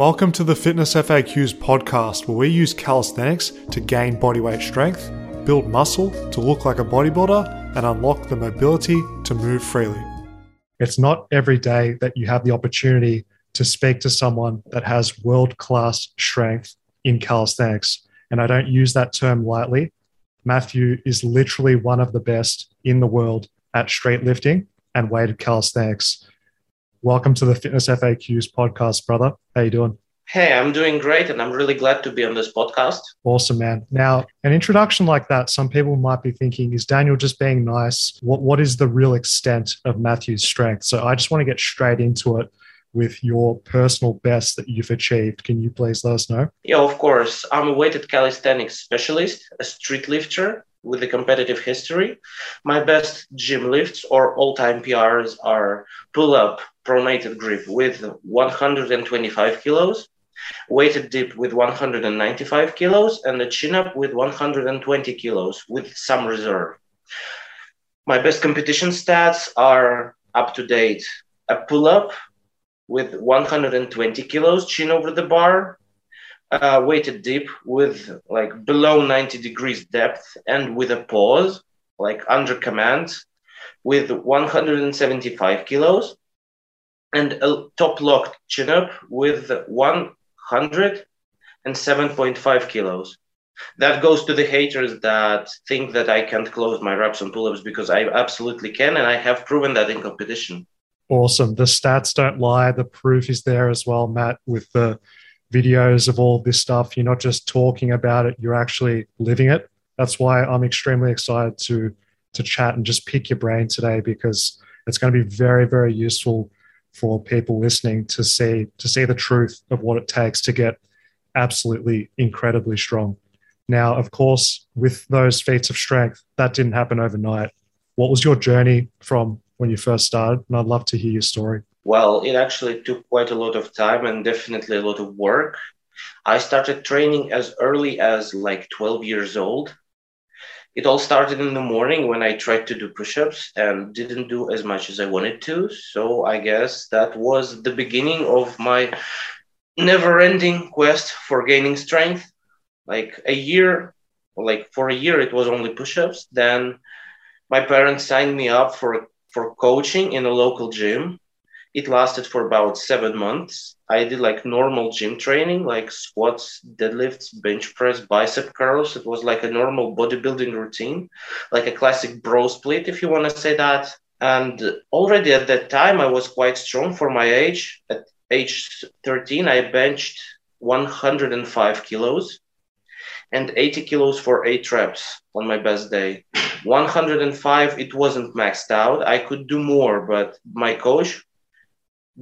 Welcome to the Fitness FAQs podcast, where we use calisthenics to gain bodyweight strength, build muscle to look like a bodybuilder, and unlock the mobility to move freely. It's not every day that you have the opportunity to speak to someone that has world class strength in calisthenics. And I don't use that term lightly. Matthew is literally one of the best in the world at street lifting and weighted calisthenics. Welcome to the Fitness FAQs podcast, brother. How you doing? Hey, I'm doing great, and I'm really glad to be on this podcast. Awesome, man. Now, an introduction like that, some people might be thinking, is Daniel just being nice? What What is the real extent of Matthew's strength? So, I just want to get straight into it with your personal best that you've achieved. Can you please let us know? Yeah, of course. I'm a weighted calisthenics specialist, a street lifter with a competitive history. My best gym lifts or all time PRs are pull up pronated grip with 125 kilos, weighted dip with 195 kilos, and a chin up with 120 kilos with some reserve. My best competition stats are up to date a pull up with 120 kilos chin over the bar, uh, weighted dip with like below 90 degrees depth and with a pause, like under command, with 175 kilos, and a top locked chin up with 107.5 kilos. That goes to the haters that think that I can't close my reps on pull ups because I absolutely can, and I have proven that in competition. Awesome. The stats don't lie. The proof is there as well, Matt, with the videos of all this stuff. You're not just talking about it, you're actually living it. That's why I'm extremely excited to to chat and just pick your brain today because it's going to be very, very useful for people listening to see to see the truth of what it takes to get absolutely incredibly strong. Now, of course, with those feats of strength, that didn't happen overnight. What was your journey from when you first started? And I'd love to hear your story. Well, it actually took quite a lot of time and definitely a lot of work. I started training as early as like 12 years old. It all started in the morning when I tried to do push ups and didn't do as much as I wanted to. So I guess that was the beginning of my never ending quest for gaining strength. Like a year, like for a year, it was only push ups. Then my parents signed me up for, for coaching in a local gym it lasted for about seven months. I did like normal gym training, like squats, deadlifts, bench press, bicep curls. It was like a normal bodybuilding routine, like a classic bro split, if you want to say that. And already at that time, I was quite strong for my age. At age 13, I benched 105 kilos and 80 kilos for eight reps on my best day. 105, it wasn't maxed out. I could do more, but my coach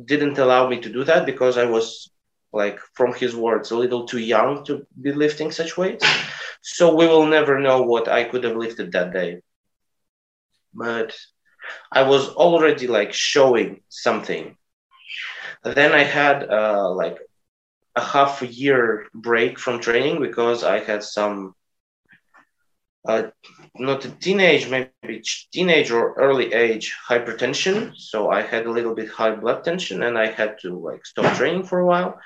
didn't allow me to do that because I was like from his words a little too young to be lifting such weights. So we will never know what i could have lifted that day. But i was already like showing something. Then i had uh, like a half year break from training because i had some uh, not a teenage, maybe teenage or early age hypertension. So I had a little bit high blood tension and I had to like stop training for a while.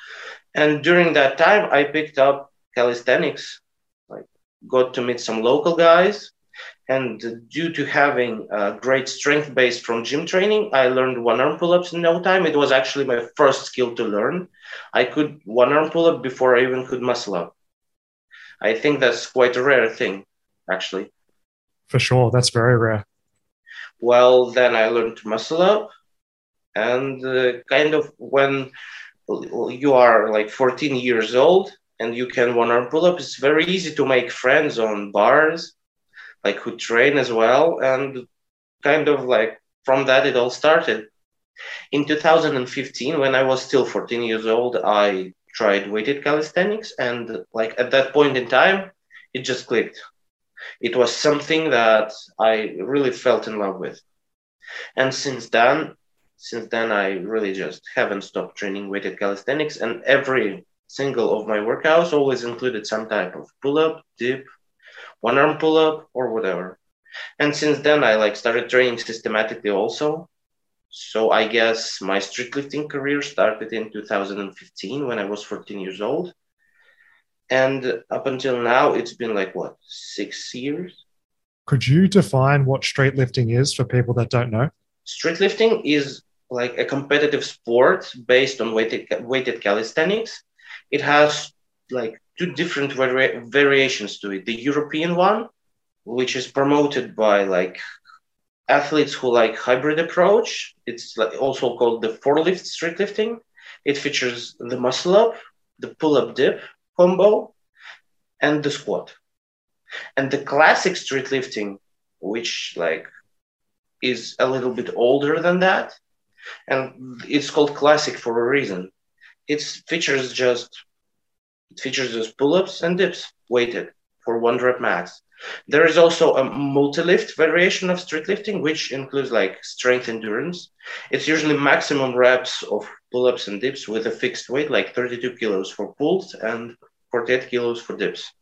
And during that time, I picked up calisthenics, like got to meet some local guys. And due to having a great strength base from gym training, I learned one arm pull ups in no time. It was actually my first skill to learn. I could one arm pull up before I even could muscle up. I think that's quite a rare thing actually. For sure, that's very rare. Well, then I learned to muscle up, and uh, kind of when you are like 14 years old and you can one arm pull up, it's very easy to make friends on bars, like who train as well, and kind of like from that it all started. In 2015, when I was still 14 years old, I tried weighted calisthenics, and like at that point in time, it just clicked it was something that I really felt in love with. And since then, since then, I really just haven't stopped training weighted calisthenics, and every single of my workouts always included some type of pull up, dip, one arm pull up, or whatever. And since then, I like started training systematically also. So I guess my street lifting career started in 2015 when I was 14 years old. And up until now, it's been like what, six years? Could you define what street lifting is for people that don't know? Street lifting is like a competitive sport based on weighted, weighted calisthenics. It has like two different vari- variations to it. The European one, which is promoted by like athletes who like hybrid approach. It's like also called the four lift street lifting. It features the muscle up, the pull up dip combo, and the squat. And the classic street lifting, which like is a little bit older than that, and it's called classic for a reason. It features just it features just pull-ups and dips weighted for one rep max. There is also a multi-lift variation of street lifting, which includes like strength endurance. It's usually maximum reps of pull-ups and dips with a fixed weight, like 32 kilos for pulls and 48 kilos for dips.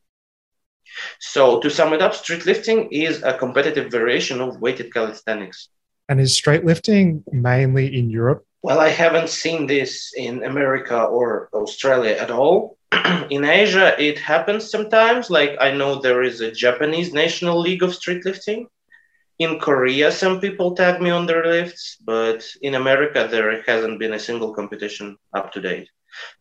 So to sum it up, street lifting is a competitive variation of weighted calisthenics. And is street lifting mainly in Europe? Well, I haven't seen this in America or Australia at all. in Asia, it happens sometimes. Like I know there is a Japanese National League of Street Lifting. In Korea, some people tag me on their lifts, but in America, there hasn't been a single competition up to date.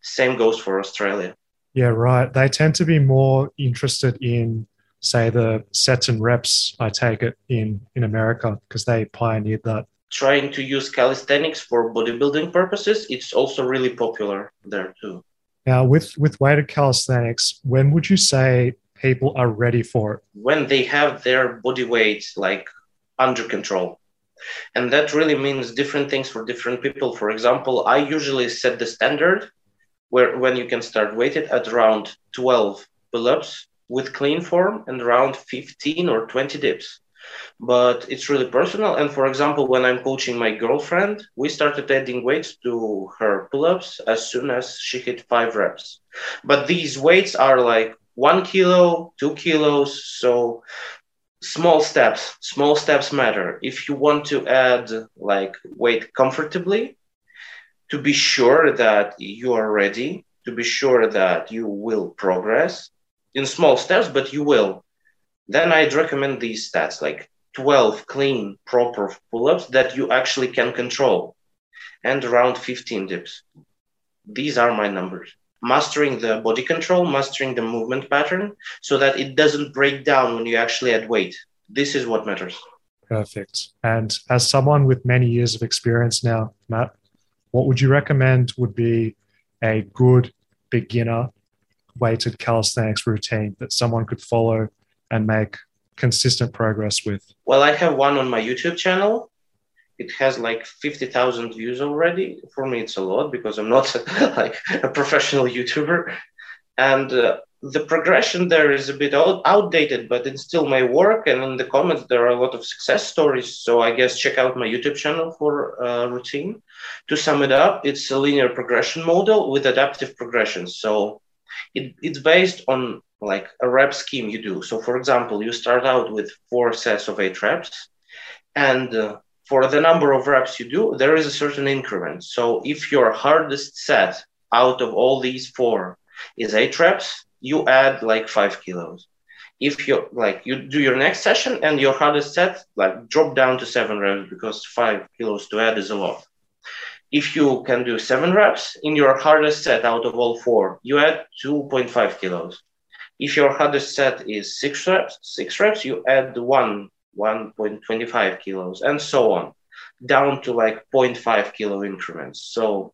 Same goes for Australia. Yeah, right. They tend to be more interested in, say, the sets and reps. I take it in in America because they pioneered that. Trying to use calisthenics for bodybuilding purposes, it's also really popular there too. Now, with with weighted calisthenics, when would you say people are ready for it? When they have their body weight like under control. And that really means different things for different people. For example, I usually set the standard where when you can start weighted at around 12 pull-ups with clean form and around 15 or 20 dips but it's really personal. And for example, when I'm coaching my girlfriend, we started adding weights to her pull ups as soon as she hit five reps. But these weights are like one kilo, two kilos. So small steps, small steps matter. If you want to add like weight comfortably, to be sure that you are ready, to be sure that you will progress in small steps, but you will then I'd recommend these stats like 12 clean, proper pull ups that you actually can control and around 15 dips. These are my numbers. Mastering the body control, mastering the movement pattern so that it doesn't break down when you actually add weight. This is what matters. Perfect. And as someone with many years of experience now, Matt, what would you recommend would be a good beginner weighted calisthenics routine that someone could follow and make consistent progress with? Well, I have one on my YouTube channel. It has like 50,000 views already. For me, it's a lot because I'm not like a professional YouTuber. And uh, the progression there is a bit out- outdated, but it still may work. And in the comments, there are a lot of success stories. So I guess check out my YouTube channel for a routine. To sum it up, it's a linear progression model with adaptive progression. So it, it's based on like a rep scheme you do. So, for example, you start out with four sets of eight reps, and uh, for the number of reps you do, there is a certain increment. So, if your hardest set out of all these four is eight reps, you add like five kilos. If you like, you do your next session and your hardest set, like drop down to seven reps because five kilos to add is a lot. If you can do seven reps in your hardest set out of all four, you add 2.5 kilos if your hardest set is six reps, six reps, you add one, 1.25 kilos, and so on, down to like 0.5 kilo increments. So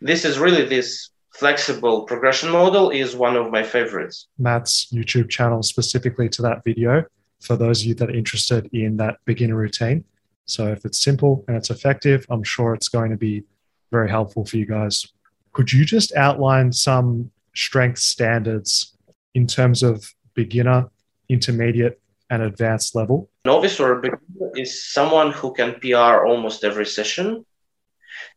this is really this flexible progression model is one of my favorites. Matt's YouTube channel specifically to that video for those of you that are interested in that beginner routine. So if it's simple and it's effective, I'm sure it's going to be very helpful for you guys. Could you just outline some strength standards in terms of beginner, intermediate, and advanced level? Novice or beginner is someone who can PR almost every session.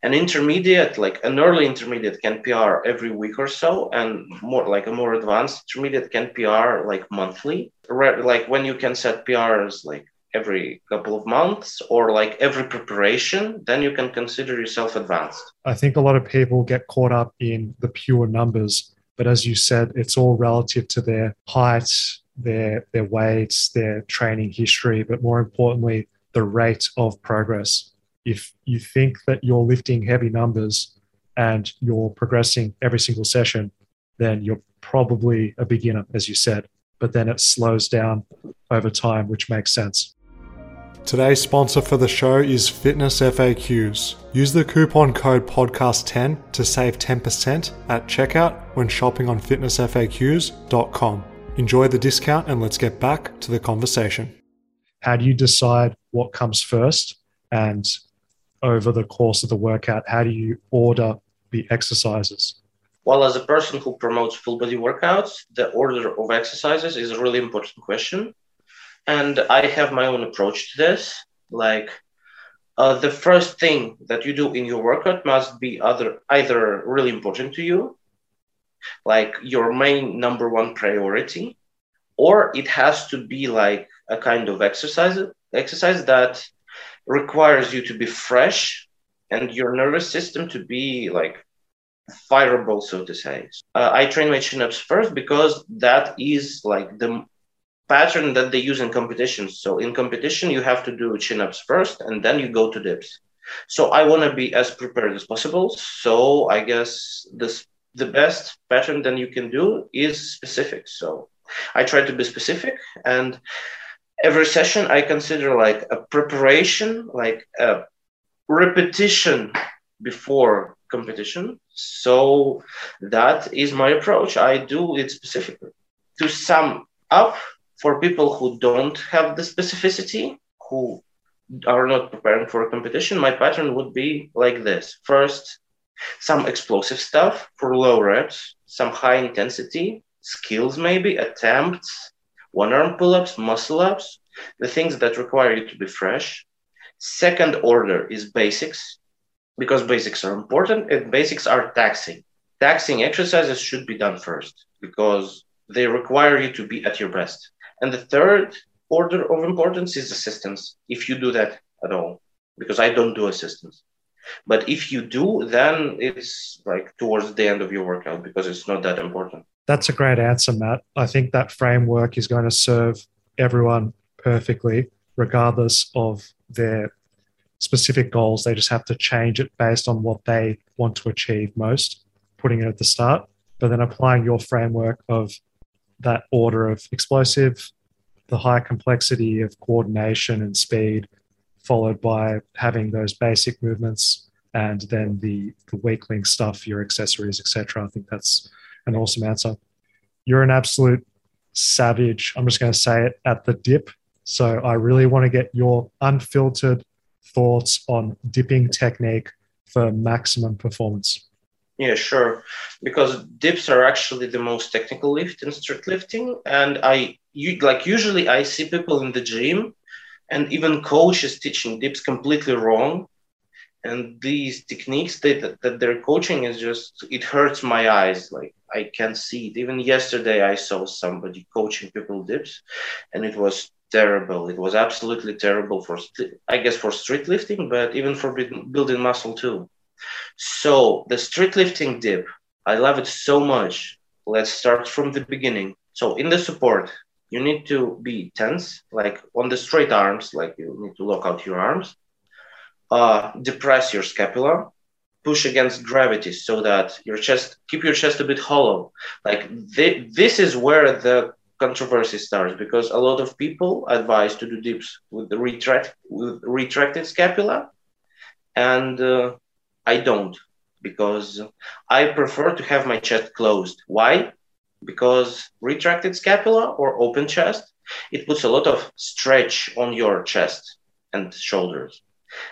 An intermediate, like an early intermediate, can PR every week or so, and more like a more advanced intermediate can PR like monthly. Like when you can set PRs like every couple of months or like every preparation, then you can consider yourself advanced. I think a lot of people get caught up in the pure numbers, but as you said, it's all relative to their height, their their weights, their training history, but more importantly, the rate of progress. If you think that you're lifting heavy numbers and you're progressing every single session, then you're probably a beginner, as you said. But then it slows down over time, which makes sense. Today's sponsor for the show is Fitness FAQs. Use the coupon code podcast10 to save 10% at checkout when shopping on fitnessfaqs.com. Enjoy the discount and let's get back to the conversation. How do you decide what comes first? And over the course of the workout, how do you order the exercises? Well, as a person who promotes full body workouts, the order of exercises is a really important question and I have my own approach to this. Like, uh, the first thing that you do in your workout must be other either really important to you, like your main number one priority, or it has to be like a kind of exercise exercise that requires you to be fresh and your nervous system to be like fireable, so to say. Uh, I train my chin ups first because that is like the pattern that they use in competitions. So in competition, you have to do chin ups first, and then you go to dips. So I want to be as prepared as possible. So I guess this the best pattern that you can do is specific. So I try to be specific, and every session I consider like a preparation, like a repetition before competition. So that is my approach. I do it specifically. To sum up, for people who don't have the specificity, who are not preparing for a competition, my pattern would be like this. First, some explosive stuff for low reps, some high intensity skills, maybe attempts, one arm pull ups, muscle ups, the things that require you to be fresh. Second order is basics, because basics are important and basics are taxing. Taxing exercises should be done first because they require you to be at your best. And the third order of importance is assistance, if you do that at all, because I don't do assistance. But if you do, then it's like towards the end of your workout because it's not that important. That's a great answer, Matt. I think that framework is going to serve everyone perfectly, regardless of their specific goals. They just have to change it based on what they want to achieve most, putting it at the start, but then applying your framework of that order of explosive, the high complexity of coordination and speed, followed by having those basic movements and then the, the weak link stuff, your accessories, etc. I think that's an awesome answer. You're an absolute savage. I'm just going to say it at the dip. So I really want to get your unfiltered thoughts on dipping technique for maximum performance. Yeah, sure. Because dips are actually the most technical lift in street lifting, and I you, like usually I see people in the gym, and even coaches teaching dips completely wrong, and these techniques that that they're coaching is just it hurts my eyes. Like I can't see it. Even yesterday I saw somebody coaching people dips, and it was terrible. It was absolutely terrible for I guess for street lifting, but even for building muscle too. So the street lifting dip, I love it so much. Let's start from the beginning. So in the support, you need to be tense, like on the straight arms, like you need to lock out your arms. Uh, depress your scapula, push against gravity so that your chest, keep your chest a bit hollow. Like th- this is where the controversy starts because a lot of people advise to do dips with the retract with retracted scapula, and uh, I don't because I prefer to have my chest closed. Why? Because retracted scapula or open chest, it puts a lot of stretch on your chest and shoulders.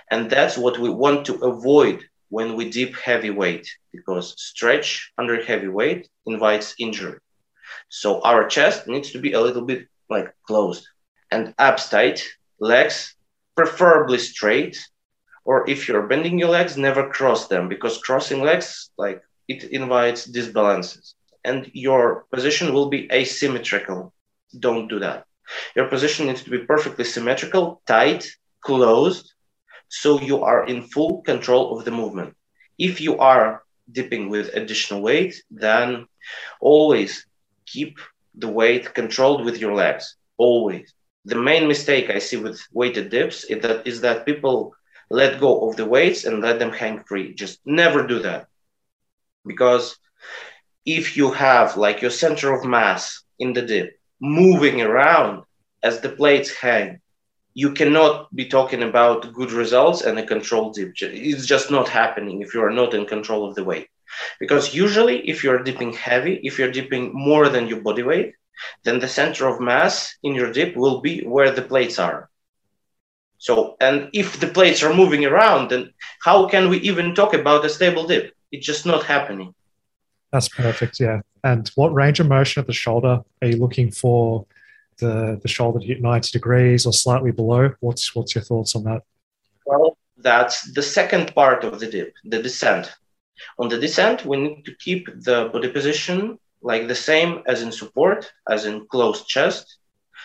And that's what we want to avoid when we dip heavy weight because stretch under heavy weight invites injury. So our chest needs to be a little bit like closed and abs tight, legs preferably straight or if you're bending your legs never cross them because crossing legs like it invites disbalances. And your position will be asymmetrical. Don't do that. Your position needs to be perfectly symmetrical, tight, closed, so you are in full control of the movement. If you are dipping with additional weight, then always keep the weight controlled with your legs. Always. The main mistake I see with weighted dips is that, is that people let go of the weights and let them hang free. Just never do that. Because if you have like your center of mass in the dip moving around as the plates hang, you cannot be talking about good results and a controlled dip. It's just not happening if you are not in control of the weight. Because usually, if you're dipping heavy, if you're dipping more than your body weight, then the center of mass in your dip will be where the plates are. So, and if the plates are moving around, then how can we even talk about a stable dip? It's just not happening. That's perfect. Yeah. And what range of motion at the shoulder are you looking for? The, the shoulder to hit 90 degrees or slightly below. What's what's your thoughts on that? Well, that's the second part of the dip, the descent. On the descent, we need to keep the body position like the same as in support, as in closed chest,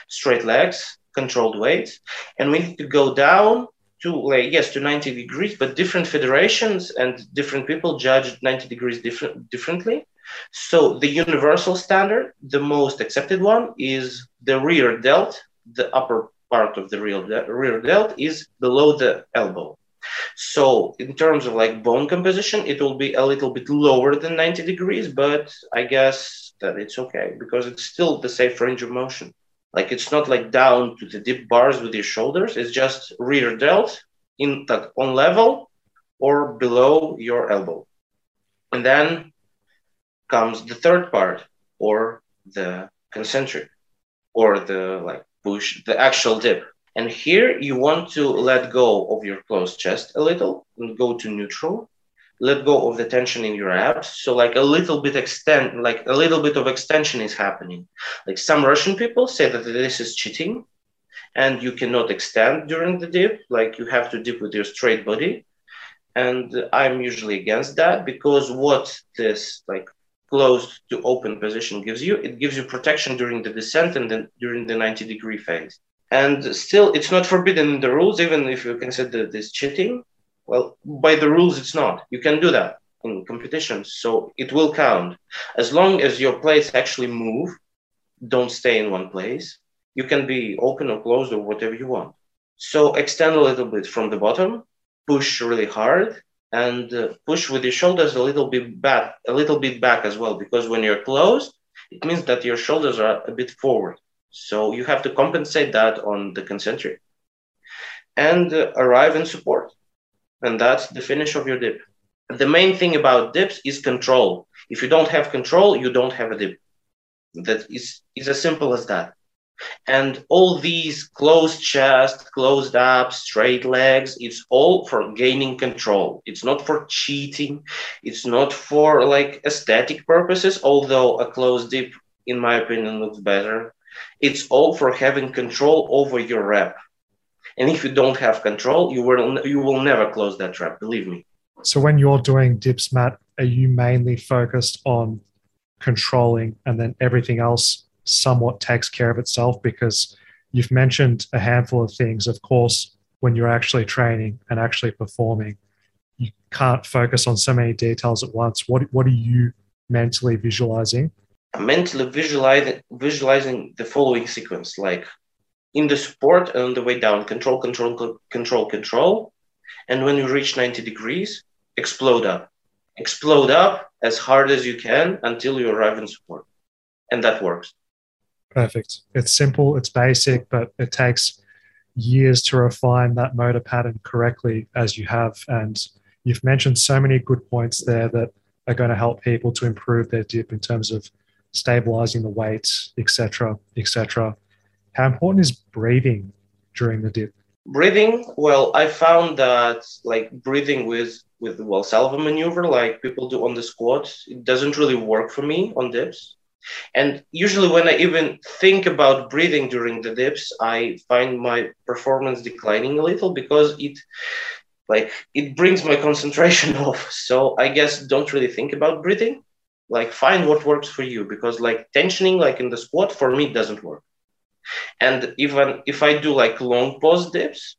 straight legs, controlled weight, and we need to go down to like yes to 90 degrees, but different federations and different people judge 90 degrees different differently. So the universal standard, the most accepted one, is the rear delt. The upper part of the rear, rear delt is below the elbow. So in terms of like bone composition, it will be a little bit lower than 90 degrees, but I guess that it's okay because it's still the safe range of motion. Like it's not like down to the deep bars with your shoulders. It's just rear delt in that on level or below your elbow. And then comes the third part or the concentric or the like push, the actual dip. And here you want to let go of your closed chest a little and go to neutral. Let go of the tension in your abs. So like a little bit extend, like a little bit of extension is happening. Like some Russian people say that this is cheating and you cannot extend during the dip. Like you have to dip with your straight body. And I'm usually against that because what this like closed to open position gives you, it gives you protection during the descent and then during the 90 degree phase and still it's not forbidden in the rules even if you consider this cheating well by the rules it's not. You can do that in competitions so it will count. As long as your plates actually move don't stay in one place you can be open or closed or whatever you want. So extend a little bit from the bottom push really hard and uh, push with your shoulders a little bit back a little bit back as well because when you're closed it means that your shoulders are a bit forward. So you have to compensate that on the concentric. And uh, arrive in support. And that's the finish of your dip. The main thing about dips is control. If you don't have control, you don't have a dip. That is, is as simple as that. And all these closed chest, closed abs, straight legs, it's all for gaining control. It's not for cheating. It's not for like aesthetic purposes, although a closed dip, in my opinion, looks better it's all for having control over your rep. And if you don't have control, you will you will never close that trap. Believe me. So when you're doing dips, Matt, are you mainly focused on controlling, and then everything else somewhat takes care of itself? Because you've mentioned a handful of things. Of course, when you're actually training and actually performing, you can't focus on so many details at once. What what are you mentally visualizing mentally visualizing visualizing the following sequence like in the support and on the way down. Control control control control. And when you reach 90 degrees explode up. Explode up as hard as you can until you arrive in support and that works. Perfect. It's simple it's basic but it takes years to refine that motor pattern correctly as you have. And you've mentioned so many good points there that are going to help people to improve their dip in terms of stabilizing the weight, etc., etc. How important is breathing during the dip? Breathing, well, I found that like breathing with with the Valsalva maneuver, like people do on the squat, it doesn't really work for me on dips. And usually, when I even think about breathing during the dips, I find my performance declining a little because it like it brings my concentration off. So I guess don't really think about breathing like find what works for you because like tensioning like in the squat for me doesn't work And even if I do like long pause dips,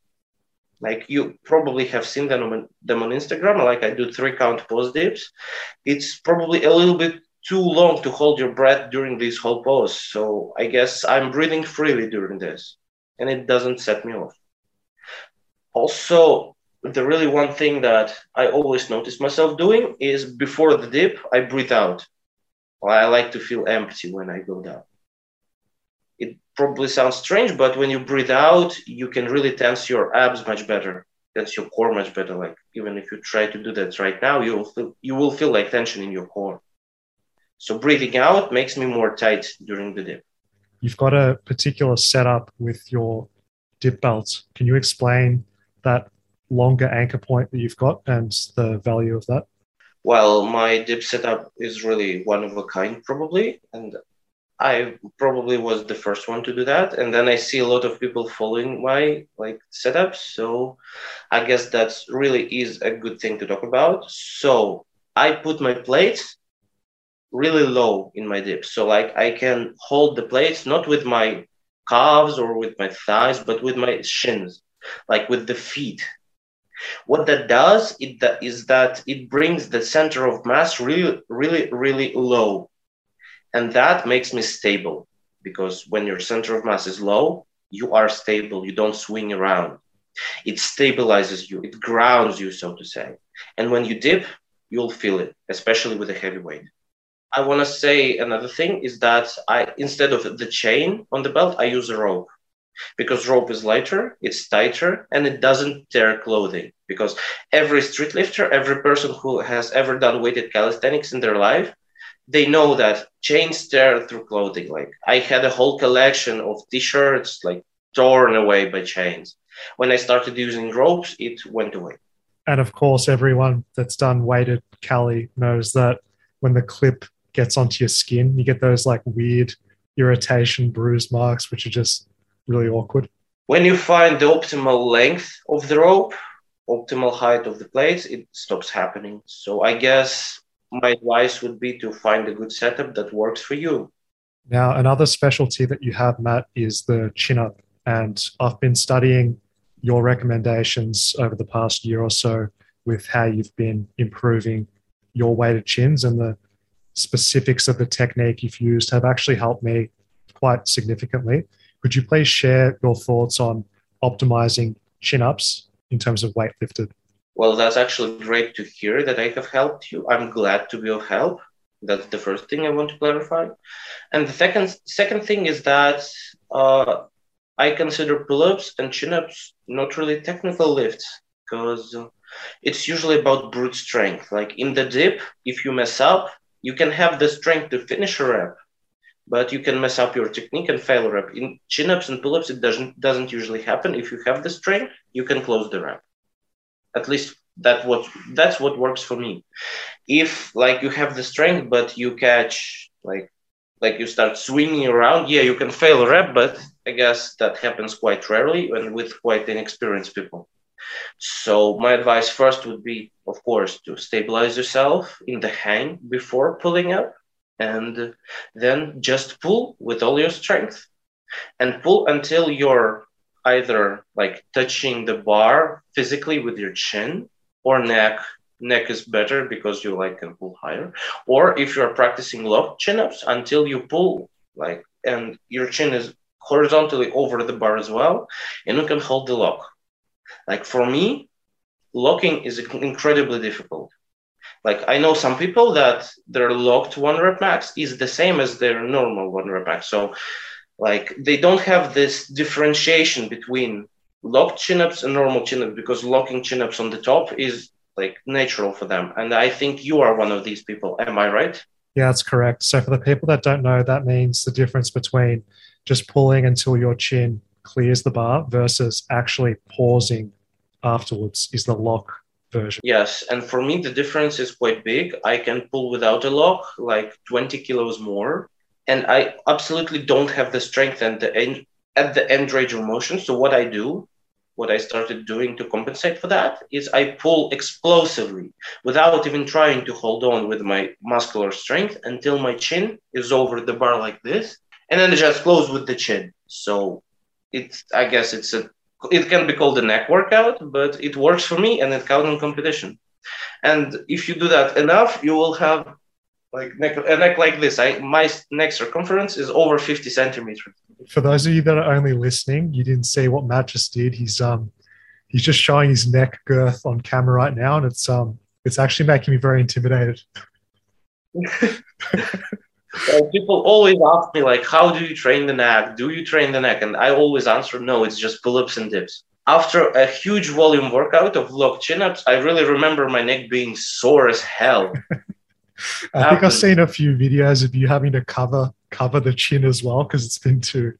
like you probably have seen them on, them on Instagram, like I do three count pause dips, it's probably a little bit too long to hold your breath during this whole pause. So I guess I'm breathing freely during this and it doesn't set me off. Also, the really one thing that I always notice myself doing is before the dip, I breathe out. I like to feel empty when I go down. Probably sounds strange, but when you breathe out, you can really tense your abs much better, tense your core much better. Like even if you try to do that right now, you will feel you will feel like tension in your core. So breathing out makes me more tight during the dip. You've got a particular setup with your dip belts. Can you explain that longer anchor point that you've got and the value of that? Well, my dip setup is really one of a kind, probably, and I probably was the first one to do that. And then I see a lot of people following my like setups, so I guess that really is a good thing to talk about. So I put my plates really low in my dip, so like I can hold the plates not with my calves or with my thighs, but with my shins, like with the feet what that does it, is that it brings the center of mass really, really, really low. And that makes me stable because when your center of mass is low, you are stable. You don't swing around. It stabilizes you, it grounds you, so to say. And when you dip, you'll feel it, especially with a heavy weight. I want to say another thing is that I instead of the chain on the belt, I use a rope because rope is lighter, it's tighter, and it doesn't tear clothing. Because every street lifter, every person who has ever done weighted calisthenics in their life, they know that chains tear through clothing. Like I had a whole collection of t-shirts like torn away by chains. When I started using ropes, it went away. And of course, everyone that's done weighted cali knows that when the clip gets onto your skin, you get those like weird irritation bruise marks, which are just really awkward? When you find the optimal length of the rope, optimal height of the plates, it stops happening. So I guess my advice would be to find a good setup that works for you. Now, another specialty that you have, Matt, is the chin up. And I've been studying your recommendations over the past year or so with how you've been improving your weighted chins and the specifics of the technique you've used have actually helped me quite significantly. Could you please share your thoughts on optimizing chin ups in terms of weight lifted? Well, that's actually great to hear that I have helped you. I'm glad to be of help. That's the first thing I want to clarify. And the second second thing is that uh, I consider pull-ups and chin-ups not really technical lifts because it's usually about brute strength. Like in the dip, if you mess up, you can have the strength to finish a rep, but you can mess up your technique and fail a rep. In chin ups and pull ups, it doesn't doesn't usually happen. If you have the strength, you can close the rep. At least that what that's what works for me. If like you have the strength, but you catch like like you start swinging around, yeah, you can fail a rep, but I guess that happens quite rarely and with quite inexperienced people. So my advice first would be, of course, to stabilize yourself in the hang before pulling up and then just pull with all your strength and pull until you're either like touching the bar physically with your chin or neck neck is better because you like can pull higher or if you're practicing lock chin ups until you pull like and your chin is horizontally over the bar as well and you can hold the lock like for me locking is incredibly difficult like I know some people that their locked one rep max is the same as their normal one rep max. So like they don't have this differentiation between locked chin ups and normal chin ups because locking chin ups on the top is like natural for them. And I think you are one of these people. Am I right? Yeah, that's correct. So for the people that don't know, that means the difference between just pulling until your chin clears the bar versus actually pausing afterwards is the lock version. Yes, and for me the difference is quite big. I can pull without a lock like 20 kilos more, and I absolutely don't have the strength and the end at the end range of motion. So what I do, what I started doing to compensate for that is I pull explosively without even trying to hold on with my muscular strength until my chin is over the bar like this, and then just close with the chin. So it's I guess it's a it can be called a neck workout, but it works for me and it counts in competition. And if you do that enough, you will have like neck, a neck like this. I my neck circumference is over 50 centimeters. For those of you that are only listening, you didn't see what Matt just did. He's um he's just showing his neck girth on camera right now, and it's um it's actually making me very intimidated. people always ask me like, how do you train the neck? Do you train the neck? And I always answer, no, it's just pull-ups and dips. After a huge volume workout of locked chin-ups, I really remember my neck being sore as hell. I think I've seen a few videos of you having to cover cover the chin as well because it's been too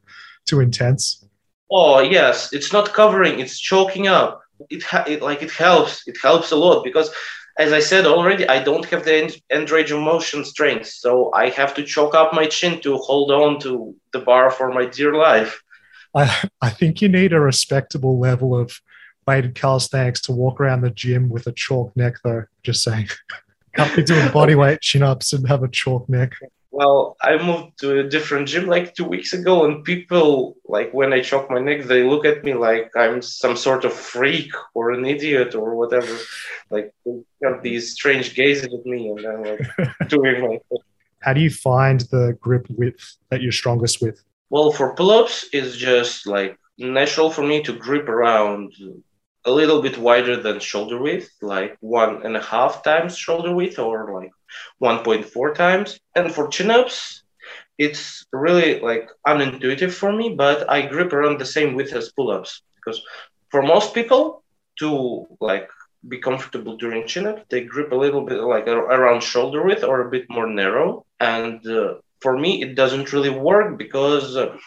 too intense. Oh yes, it's not covering; it's choking up. It, ha- it like it helps. It helps a lot because as I said already, I don't have the end range of motion strength, so I have to choke up my chin to hold on to the bar for my dear life. I, I think you need a respectable level of weighted calisthenics to walk around the gym with a chalk neck, though. Just saying. Be doing body weight chin ups and have a chalk neck. Well, I moved to a different gym like two weeks ago, and people, like when I chalk my neck, they look at me like I'm some sort of freak or an idiot or whatever. Like they have these strange gazes at me, and I'm like doing my. How do you find the grip width that you're strongest with? Well, for pull-ups, it's just like natural for me to grip around a little bit wider than shoulder width, like one and a half times shoulder width or like 1.4 times. And for chin ups, it's really like unintuitive for me, but I grip around the same width as pull ups because for most people to like be comfortable during chin up, they grip a little bit like around shoulder width or a bit more narrow. And uh, for me, it doesn't really work because uh,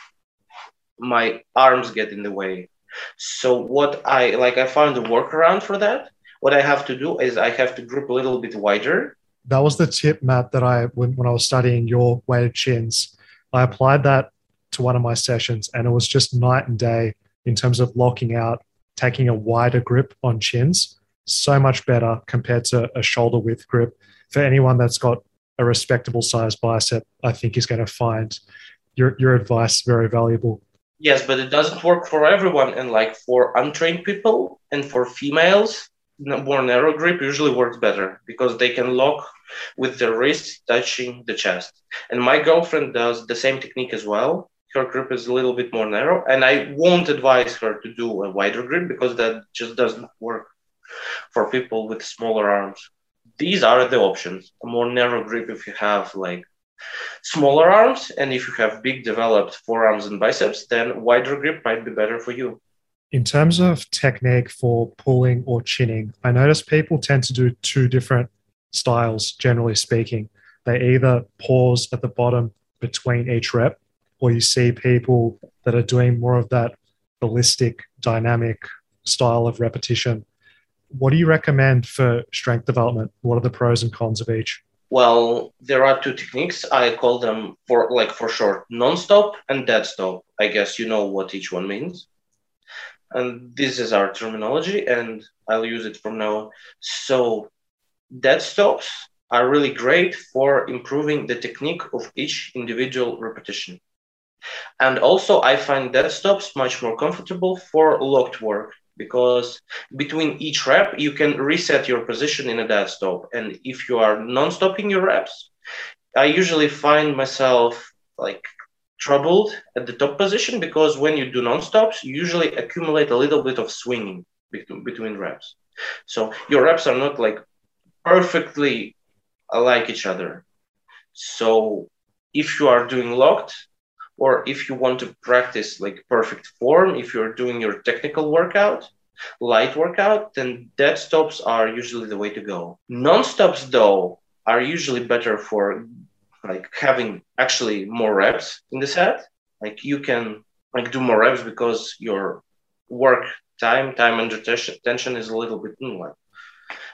my arms get in the way. So what I like, I found a workaround for that. What I have to do is I have to grip a little bit wider. That was the tip, Matt, that I when, when I was studying your weighted chins. I applied that to one of my sessions, and it was just night and day in terms of locking out, taking a wider grip on chins. So much better compared to a shoulder width grip. For anyone that's got a respectable size bicep, I think is going to find your, your advice very valuable. Yes, but it doesn't work for everyone. And like for untrained people and for females, more narrow grip usually works better because they can lock with their wrist touching the chest. And my girlfriend does the same technique as well. Her grip is a little bit more narrow, and I won't advise her to do a wider grip because that just doesn't work for people with smaller arms. These are the options. A more narrow grip if you have like smaller arms. And if you have big developed forearms and biceps, then wider grip might be better for you. In terms of technique for pulling or chinning, I notice people tend to do two different styles, generally speaking. They either pause at the bottom between each rep, or you see people that are doing more of that ballistic, dynamic style of repetition. What do you recommend for strength development? What are the pros and cons of each? Well, there are two techniques. I call them for like for short, non-stop and dead stop. I guess you know what each one means. And this is our terminology, and I'll use it from now on. So, dead stops are really great for improving the technique of each individual repetition. And also, I find dead stops much more comfortable for locked work because between each rep, you can reset your position in a dead stop. And if you are non-stopping your reps, I usually find myself like troubled at the top position because when you do non-stops, you usually accumulate a little bit of swinging between, between reps. So your reps are not like perfectly like each other. So if you are doing locked, or if you want to practice like perfect form, if you're doing your technical workout, light workout, then dead stops are usually the way to go. Non-stops though are usually better for like having actually more reps in the set. Like you can like do more reps because your work time, time under tension is a little bit hmm, like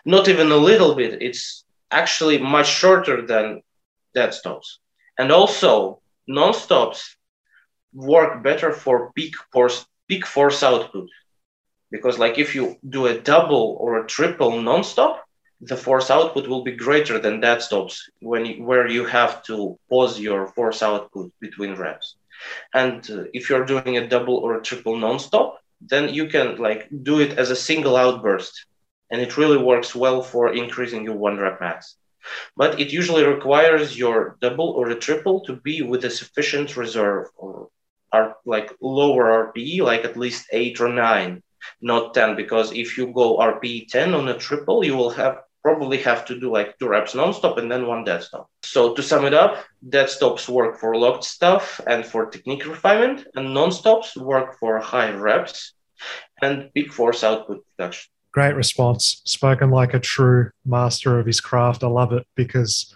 not even a little bit. It's actually much shorter than dead stops. And also non-stops work better for peak force peak force output because like if you do a double or a triple non-stop the force output will be greater than dead stops when you, where you have to pause your force output between reps And uh, if you're doing a double or a triple nonstop, then you can like do it as a single outburst. And it really works well for increasing your one rep max. But it usually requires your double or a triple to be with a sufficient reserve or are like lower RPE, like at least eight or nine, not 10. Because if you go RPE 10 on a triple, you will have probably have to do like two reps nonstop and then one dead stop. So to sum it up, dead stops work for locked stuff and for technique refinement, and non-stops work for high reps and big force output production. Great response. Spoken like a true master of his craft. I love it because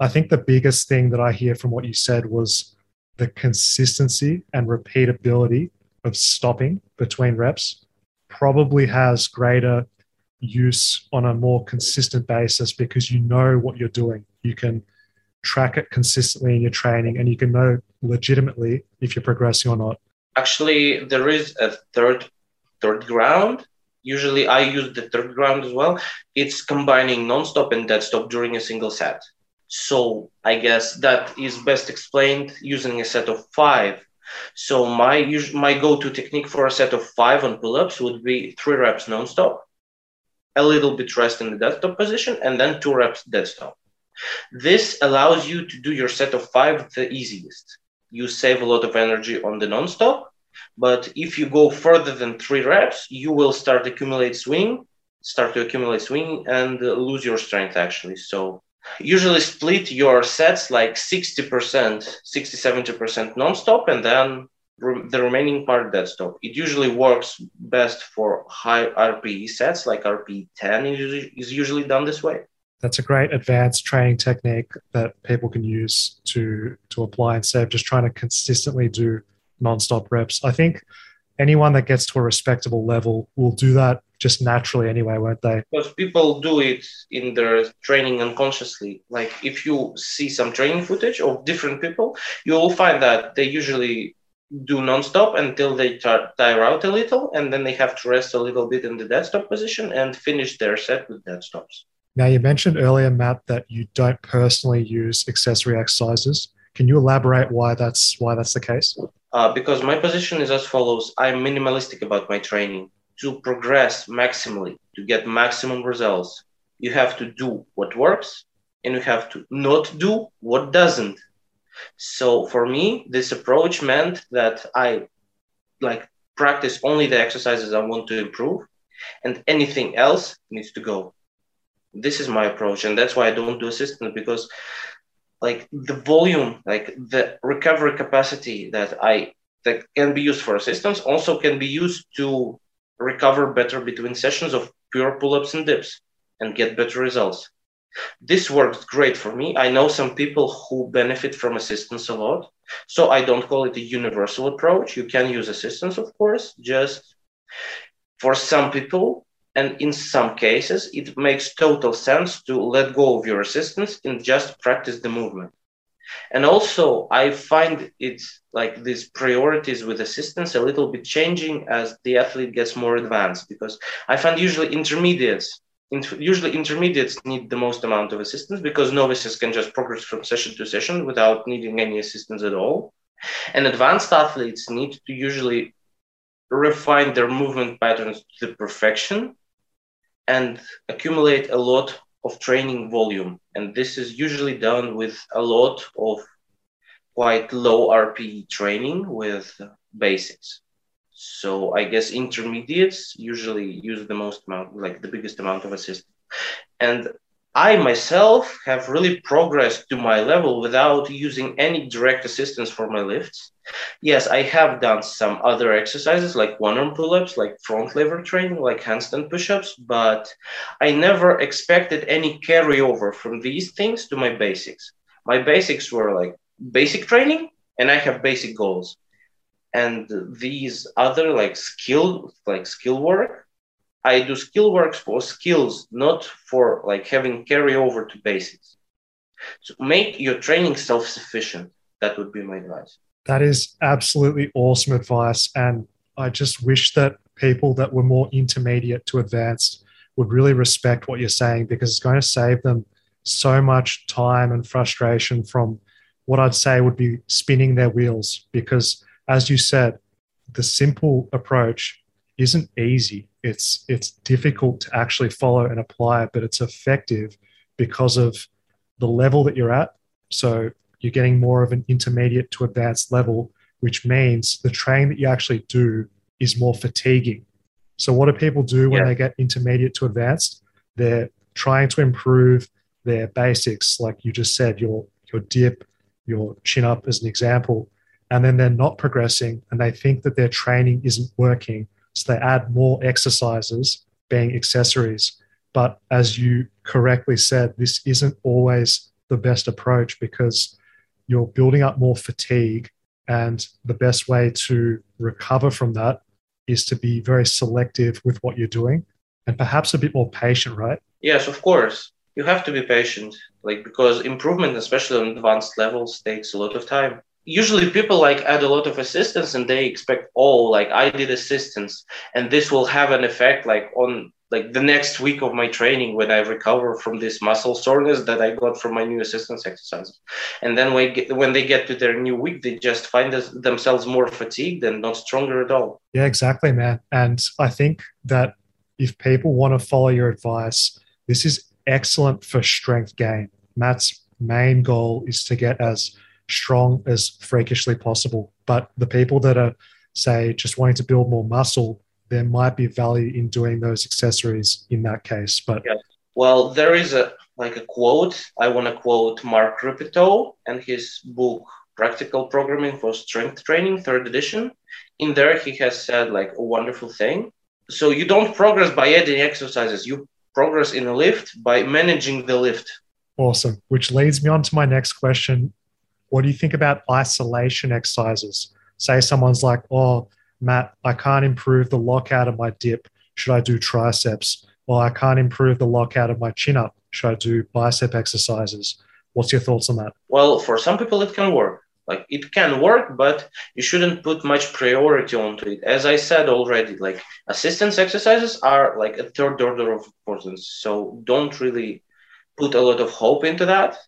I think the biggest thing that I hear from what you said was the consistency and repeatability of stopping between reps probably has greater use on a more consistent basis because you know what you're doing. You can track it consistently in your training and you can know legitimately if you're progressing or not. Actually, there is a third third ground. Usually I use the third ground as well. It's combining non-stop and dead stop during a single set. So I guess that is best explained using a set of five. So my my go-to technique for a set of five on pull-ups would be three reps non-stop, a little bit rest in the dead stop position, and then two reps dead stop. This allows you to do your set of five the easiest. You save a lot of energy on the non-stop, but if you go further than three reps, you will start accumulate swing, start to accumulate swing, and lose your strength actually. So usually split your sets like 60%, 60, 70% non-stop, and then the remaining part dead stop. It usually works best for high RPE sets, like RPE 10 is usually done this way. That's a great advanced training technique that people can use to to apply instead of just trying to consistently do nonstop reps. I think anyone that gets to a respectable level will do that just naturally anyway, won't they? Because people do it in their training unconsciously. Like if you see some training footage of different people, you will find that they usually do non-stop until they tire out a little and then they have to rest a little bit in the dead stop position and finish their set with dead stops now you mentioned earlier matt that you don't personally use accessory exercises can you elaborate why that's why that's the case? Uh, because my position is as follows. I'm minimalistic about my training. To progress maximally to get maximum results you have to do what works and you have to not do what doesn't. So for me, this approach meant that I like practice only the exercises I want to improve, and anything else needs to go. This is my approach, and that's why I don't do assistance because like the volume, like the recovery capacity that I that can be used for assistance also can be used to recover better between sessions of pure pull-ups and dips and get better results. This works great for me. I know some people who benefit from assistance a lot. So I don't call it a universal approach. You can use assistance, of course, just for some people. And in some cases, it makes total sense to let go of your assistance and just practice the movement. And also, I find it's like these priorities with assistance a little bit changing as the athlete gets more advanced because I find usually intermediates usually intermediates need the most amount of assistance because novices can just progress from session to session without needing any assistance at all. And advanced athletes need to usually refine their movement patterns to perfection and accumulate a lot of training volume. And this is usually done with a lot of quite low RPE training with basics. So I guess intermediates usually use the most amount, like the biggest amount of assist. And I myself have really progressed to my level without using any direct assistance for my lifts. Yes, I have done some other exercises like one arm pull ups, like front lever training, like handstand push ups, but I never expected any carryover from these things to my basics. My basics were like basic training, and I have basic goals and these other like skill like skill work i do skill work for skills not for like having carryover to basics. So make your training self-sufficient. That would be my advice. That is absolutely awesome advice and i just wish that people that were more intermediate to advanced would really respect what you're saying because it's going to save them so much time and frustration from what I'd say would be spinning their wheels. Because, as you said, the simple approach isn't easy. It's it's difficult to actually follow and apply, but it's effective because of the level that you're at. So you're getting more of an intermediate to advanced level, which means the training that you actually do is more fatiguing. So what do people do when yeah. they get intermediate to advanced? They're trying to improve their basics, like you just said, your your dip, your chin up as an example, and then they're not progressing and they think that their training isn't working. So they add more exercises being accessories. But as you correctly said, this isn't always the best approach because you're building up more fatigue. And the best way to recover from that is to be very selective with what you're doing and perhaps a bit more patient, right? Yes, of course. You have to be patient, like because improvement, especially on advanced levels, takes a lot of time usually people like add a lot of assistance and they expect oh like i did assistance and this will have an effect like on like the next week of my training when i recover from this muscle soreness that i got from my new assistance exercises. And then when, get, when they get to their new week they just find this, themselves more fatigued and not stronger at all. Yeah exactly man. And i think that if people want to follow your advice this is excellent for strength gain. Matt's main goal is to get as strong as freakishly possible. But the people that are, say, just wanting to build more muscle, there might be value in doing those accessories in that case. But yeah. well, there is a like a quote. I want to quote Mark Rippetoe and his book Practical Programming for Strength Training, third edition. In there, he has said like a wonderful thing. So you don't progress by adding exercises. You progress in a lift by managing the lift. Awesome. Which leads me on to my next question. What do you think about isolation exercises? Say someone's like, oh, Matt, I can't improve the lockout of my dip. Should I do triceps? Well, I can't improve the lockout of my chin up. Should I do bicep exercises? What's your thoughts on that? Well, for some people, it can work. Like it can work, but you shouldn't put much priority onto it. As I said already, like assistance exercises are like a third order of importance. So don't really put a lot of hope into that.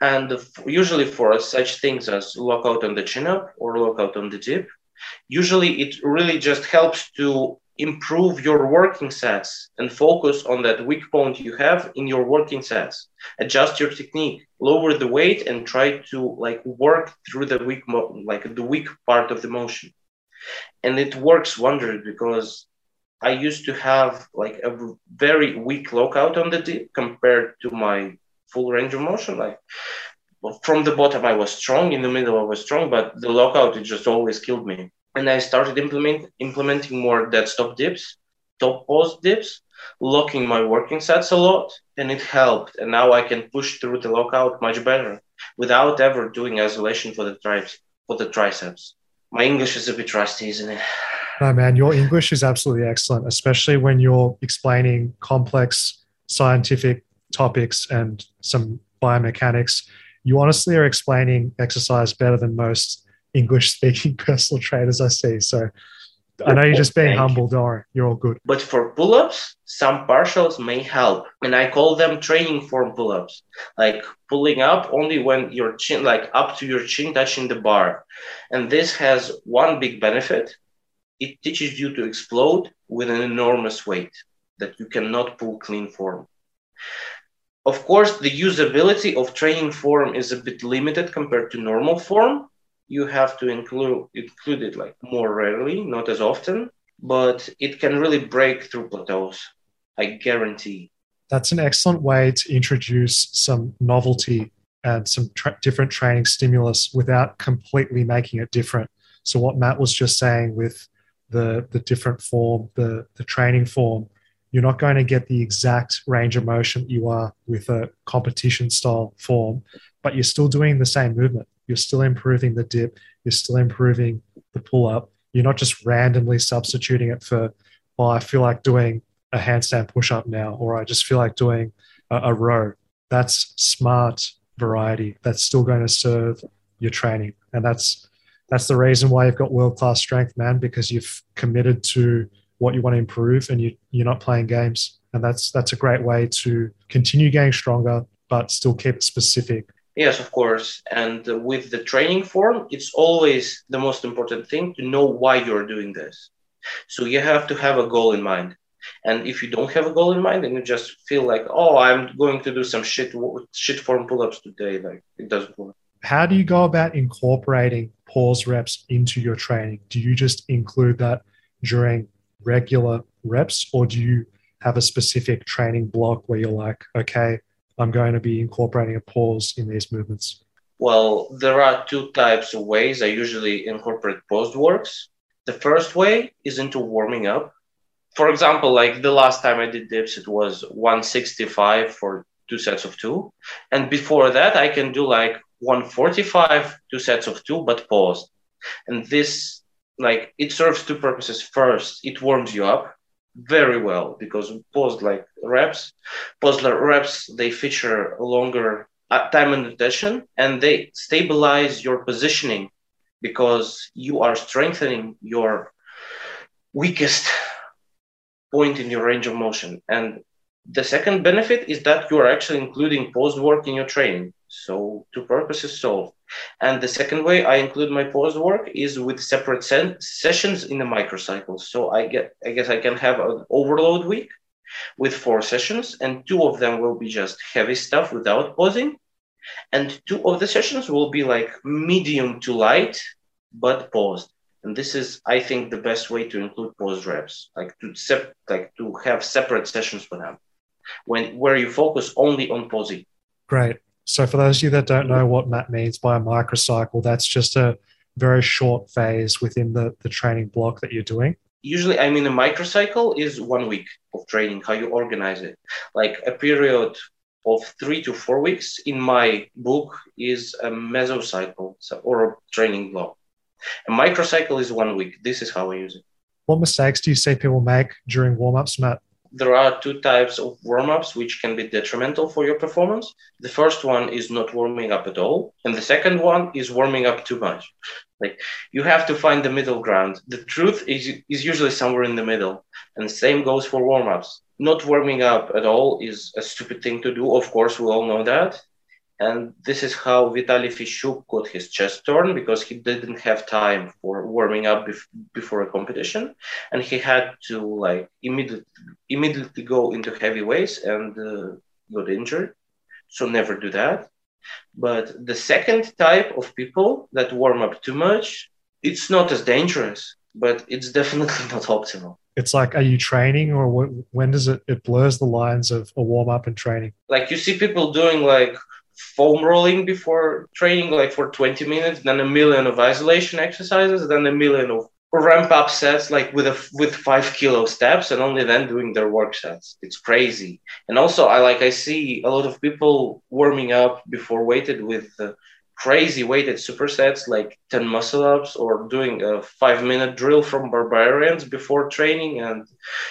And usually for such things as lockout on the chin up or lockout on the dip, usually it really just helps to improve your working sets and focus on that weak point you have in your working sets. Adjust your technique, lower the weight, and try to like work through the weak, mo- like the weak part of the motion. And it works wonders because I used to have like a very weak lockout on the dip compared to my full range of motion. Like from the bottom, I was strong. In the middle, I was strong, but the lockout it just always killed me. And I started implement implementing more dead stop dips, top pose dips, locking my working sets a lot, and it helped. And now I can push through the lockout much better without ever doing isolation for the triceps. For the triceps, my English is a bit rusty, isn't it? No, man, your English is absolutely excellent, especially when you're explaining complex scientific topics and some biomechanics, you honestly are explaining exercise better than most English speaking personal trainers I see. So I know you're just being Thank humble, Dora. You're all good. But for pull ups, some partials may help. And I call them training form pull ups, like pulling up only when your chin, like up to your chin touching the bar. And this has one big benefit it teaches you to explode with an enormous weight that you cannot pull clean form. Of course, the usability of training form is a bit limited compared to normal form. You have to include include it like more rarely, not as often, but it can really break through plateaus. I guarantee. That's an excellent way to introduce some novelty and some tra- different training stimulus without completely making it different. So what Matt was just saying with the the different form, the the training form, you're not going to get the exact range of motion that you are with a competition style form, but you're still doing the same movement. You're still improving the dip, you're still improving the pull up. You're not just randomly substituting it for, well, I feel like doing a handstand push up now, or I just feel like doing a, a row. That's smart variety. That's still going to serve your training. And that's that's the reason why you've got world class strength, man, because you've committed to what you want to improve and you, you're not playing games. And that's that's a great way to continue getting stronger, but still keep it specific. Yes, of course. And with the training form, it's always the most important thing to know why you're doing this. So you have to have a goal in mind. And if you don't have a goal in mind and you just feel like, oh, I'm going to do some shit shit form pull-ups today, like it doesn't work. How do you go about incorporating pause reps into your training? Do you just include that during regular reps, or do you have a specific training block where you're like, okay, I'm going to be incorporating a pause in these movements? Well, there are two types of ways I usually incorporate paused works. The first way is into warming up. For example, like the last time I did dips, it was 165 for two sets of two. And before that, I can do like 145, two sets of two, but paused. And this, like, it serves two purposes. First, it warms you up very well because paused like reps, paused reps, they feature a longer uh, time under tension and they stabilize your positioning because you are strengthening your weakest point in your range of motion. And the second benefit is that you are actually including paused work in your training. So two purposes solved. And the second way I include my paused work is with separate sen- sessions in the microcycle. So I get, I guess I can have an overload week with four sessions, and two of them will be just heavy stuff without pausing, and two of the sessions will be like medium to light but paused. And this is, I think, the best way to include pause reps, like to sep- like to have separate sessions for them, when where you focus only on pausing. Great. So, for those of you that don't know what Matt means by a microcycle, that's just a very short phase within the, the training block that you're doing. Usually, I mean, a microcycle is one week of training, how you organize it. Like a period of three to four weeks in my book is a mesocycle or a training block. A microcycle is one week. This is how I use it. What mistakes do you see people make during warm ups, Matt? There are two types of warm ups which can be detrimental for your performance. The first one is not warming up at all, and the second one is warming up too much. Like you have to find the middle ground. The truth is, is usually somewhere in the middle, and same goes for warm ups. Not warming up at all is a stupid thing to do. Of course, we all know that. And this is how Vitaly Fishuk got his chest torn because he didn't have time for warming up bef- before a competition, and he had to like immediately immediately go into heavy weights and uh, got injured. So never do that. But the second type of people that warm up too much, it's not as dangerous, but it's definitely not optimal. It's like, are you training or when does it, it blurs the lines of a warm up and training? Like you see people doing like foam rolling before training, like for 20 minutes, then a million of isolation exercises, then a million of ramp up sets, like with a with five kilo steps, and only then doing their work sets. It's crazy. And also, I like I see a lot of people warming up before weighted with. Uh, crazy weighted supersets like 10 muscle ups or doing a five minute drill from barbarians before training and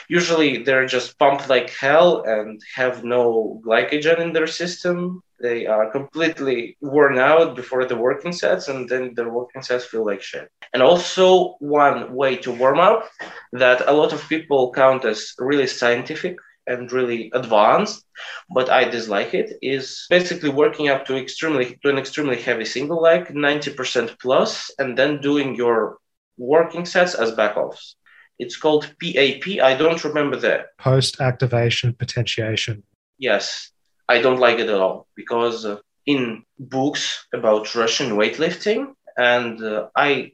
usually they're just pumped like hell and have no glycogen in their system they are completely worn out before the working sets and then the working sets feel like shit and also one way to warm up that a lot of people count as really scientific and really advanced, but I dislike it, is basically working up to extremely to an extremely heavy single leg, 90% plus, and then doing your working sets as backoffs. It's called PAP. I don't remember the post activation potentiation. Yes, I don't like it at all because uh, in books about Russian weightlifting, and uh, I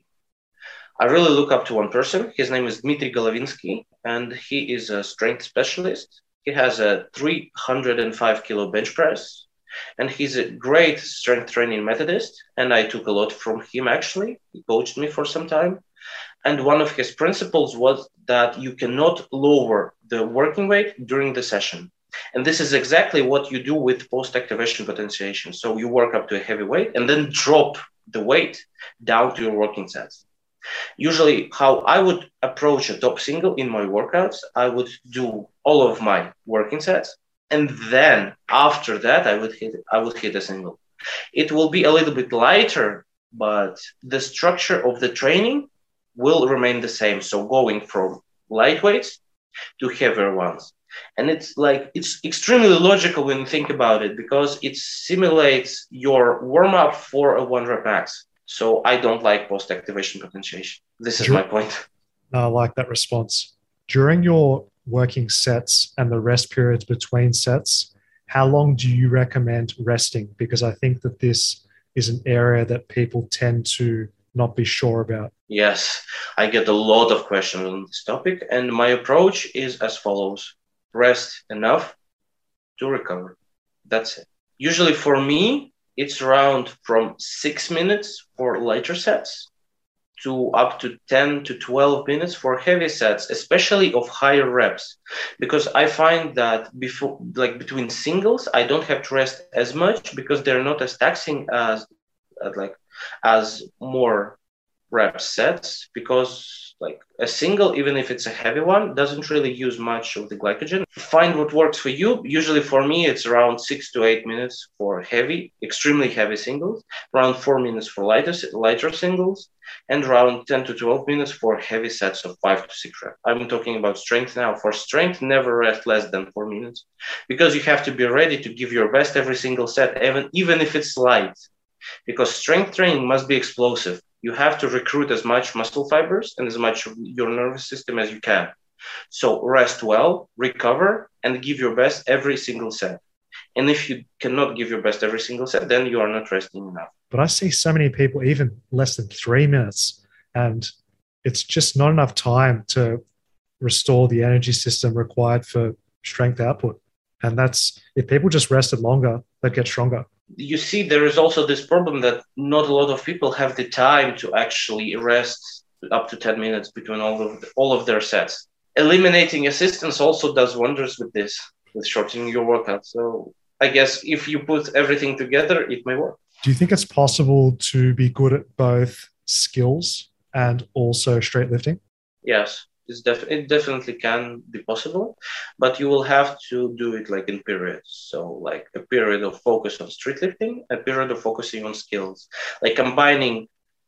I really look up to one person. His name is Dmitry Golovinsky, and he is a strength specialist. He has a 305 kilo bench press, and he's a great strength training methodist. And I took a lot from him actually. He coached me for some time. And one of his principles was that you cannot lower the working weight during the session. And this is exactly what you do with post activation potentiation. So you work up to a heavy weight and then drop the weight down to your working sets. Usually, how I would approach a top single in my workouts, I would do all of my working sets, and then after that, I would hit I would hit a single. It will be a little bit lighter, but the structure of the training will remain the same. So going from lightweights to heavier ones. And it's like it's extremely logical when you think about it because it simulates your warm up for a one rep max. So I don't like post activation potentiation. This is my point. I like that response. During your working sets and the rest periods between sets, how long do you recommend resting? Because I think that this is an area that people tend to not be sure about. Yes, I get a lot of questions on this topic, and my approach is as follows rest enough to recover. That's it. Usually for me, it's around from six minutes for lighter sets to up to 10 to 12 minutes for heavy sets, especially of higher reps. Because I find that before, like between singles, I don't have to rest as much because they're not as taxing as, as like as more rep sets because like a single, even if it's a heavy one, doesn't really use much of the glycogen. Find what works for you. Usually for me, it's around six to eight minutes for heavy, extremely heavy singles, around four minutes for lighter, lighter singles, and around 10 to 12 minutes for heavy sets of five to six reps. I'm talking about strength now. For strength, never rest less than four minutes because you have to be ready to give your best every single set, even, even if it's light. Because strength training must be explosive you have to recruit as much muscle fibers and as much of your nervous system as you can. So rest well, recover, and give your best every single set. And if you cannot give your best every single set, then you are not resting enough. But I see so many people, even less than three minutes, and it's just not enough time to restore the energy system required for strength output. And that's if people just rested longer, they'd get stronger you see there is also this problem that not a lot of people have the time to actually rest up to 10 minutes between all of all of their sets. Eliminating assistance also does wonders with this with shortening your workout so i guess if you put everything together it may work. Do you think it's possible to be good at both skills and also street lifting? Yes it's def- it definitely can be possible, but you will have to do it like in periods. So like a period of focus on street lifting, a period of focusing on skills, like combining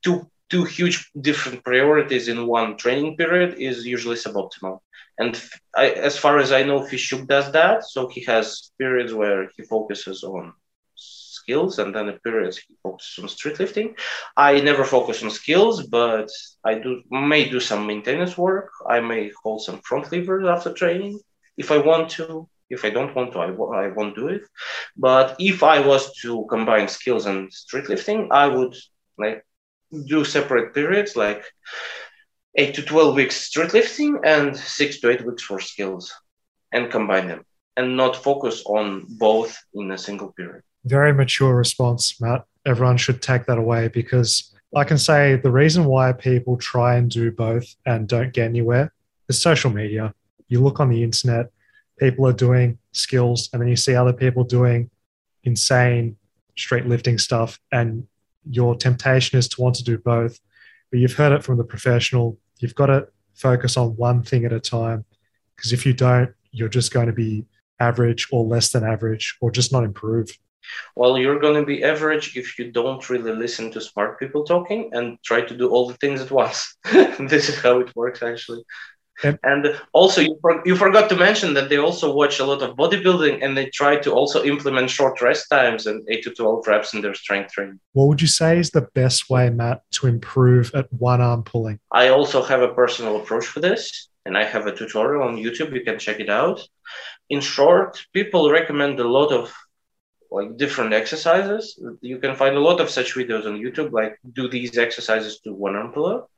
two two huge different priorities in one training period is usually suboptimal. And as far as I know, Fishuk does that. So he has periods where he focuses on skills and then a period he focuses on street lifting. I never focus on skills, but I do may do some maintenance work. I may hold some front levers after training if I want to. If I don't want to, I, I won't do it. But if I was to combine skills and street lifting, I would like do separate periods, like eight to twelve weeks street lifting and six to eight weeks for skills, and combine them, and not focus on both in a single period very mature response, Matt. Everyone should take that away because I can say the reason why people try and do both and don't get anywhere is social media. You look on the internet, people are doing skills, and then you see other people doing insane street lifting stuff, and your temptation is to want to do both. But you've heard it from the professional. You've got to focus on one thing at a time because if you don't, you're just going to be average or less than average or just not improve. Well, you're going to be average if you don't really listen to smart people talking and try to do all the things at once. this is how it works, actually. Yep. And also, you, for, you forgot to mention that they also watch a lot of bodybuilding and they try to also implement short rest times and 8 to 12 reps in their strength training. What would you say is the best way, Matt, to improve at one arm pulling? I also have a personal approach for this and I have a tutorial on YouTube. You can check it out. In short, people recommend a lot of like different exercises. You can find a lot of such videos on YouTube, like do these exercises to one arm pull up,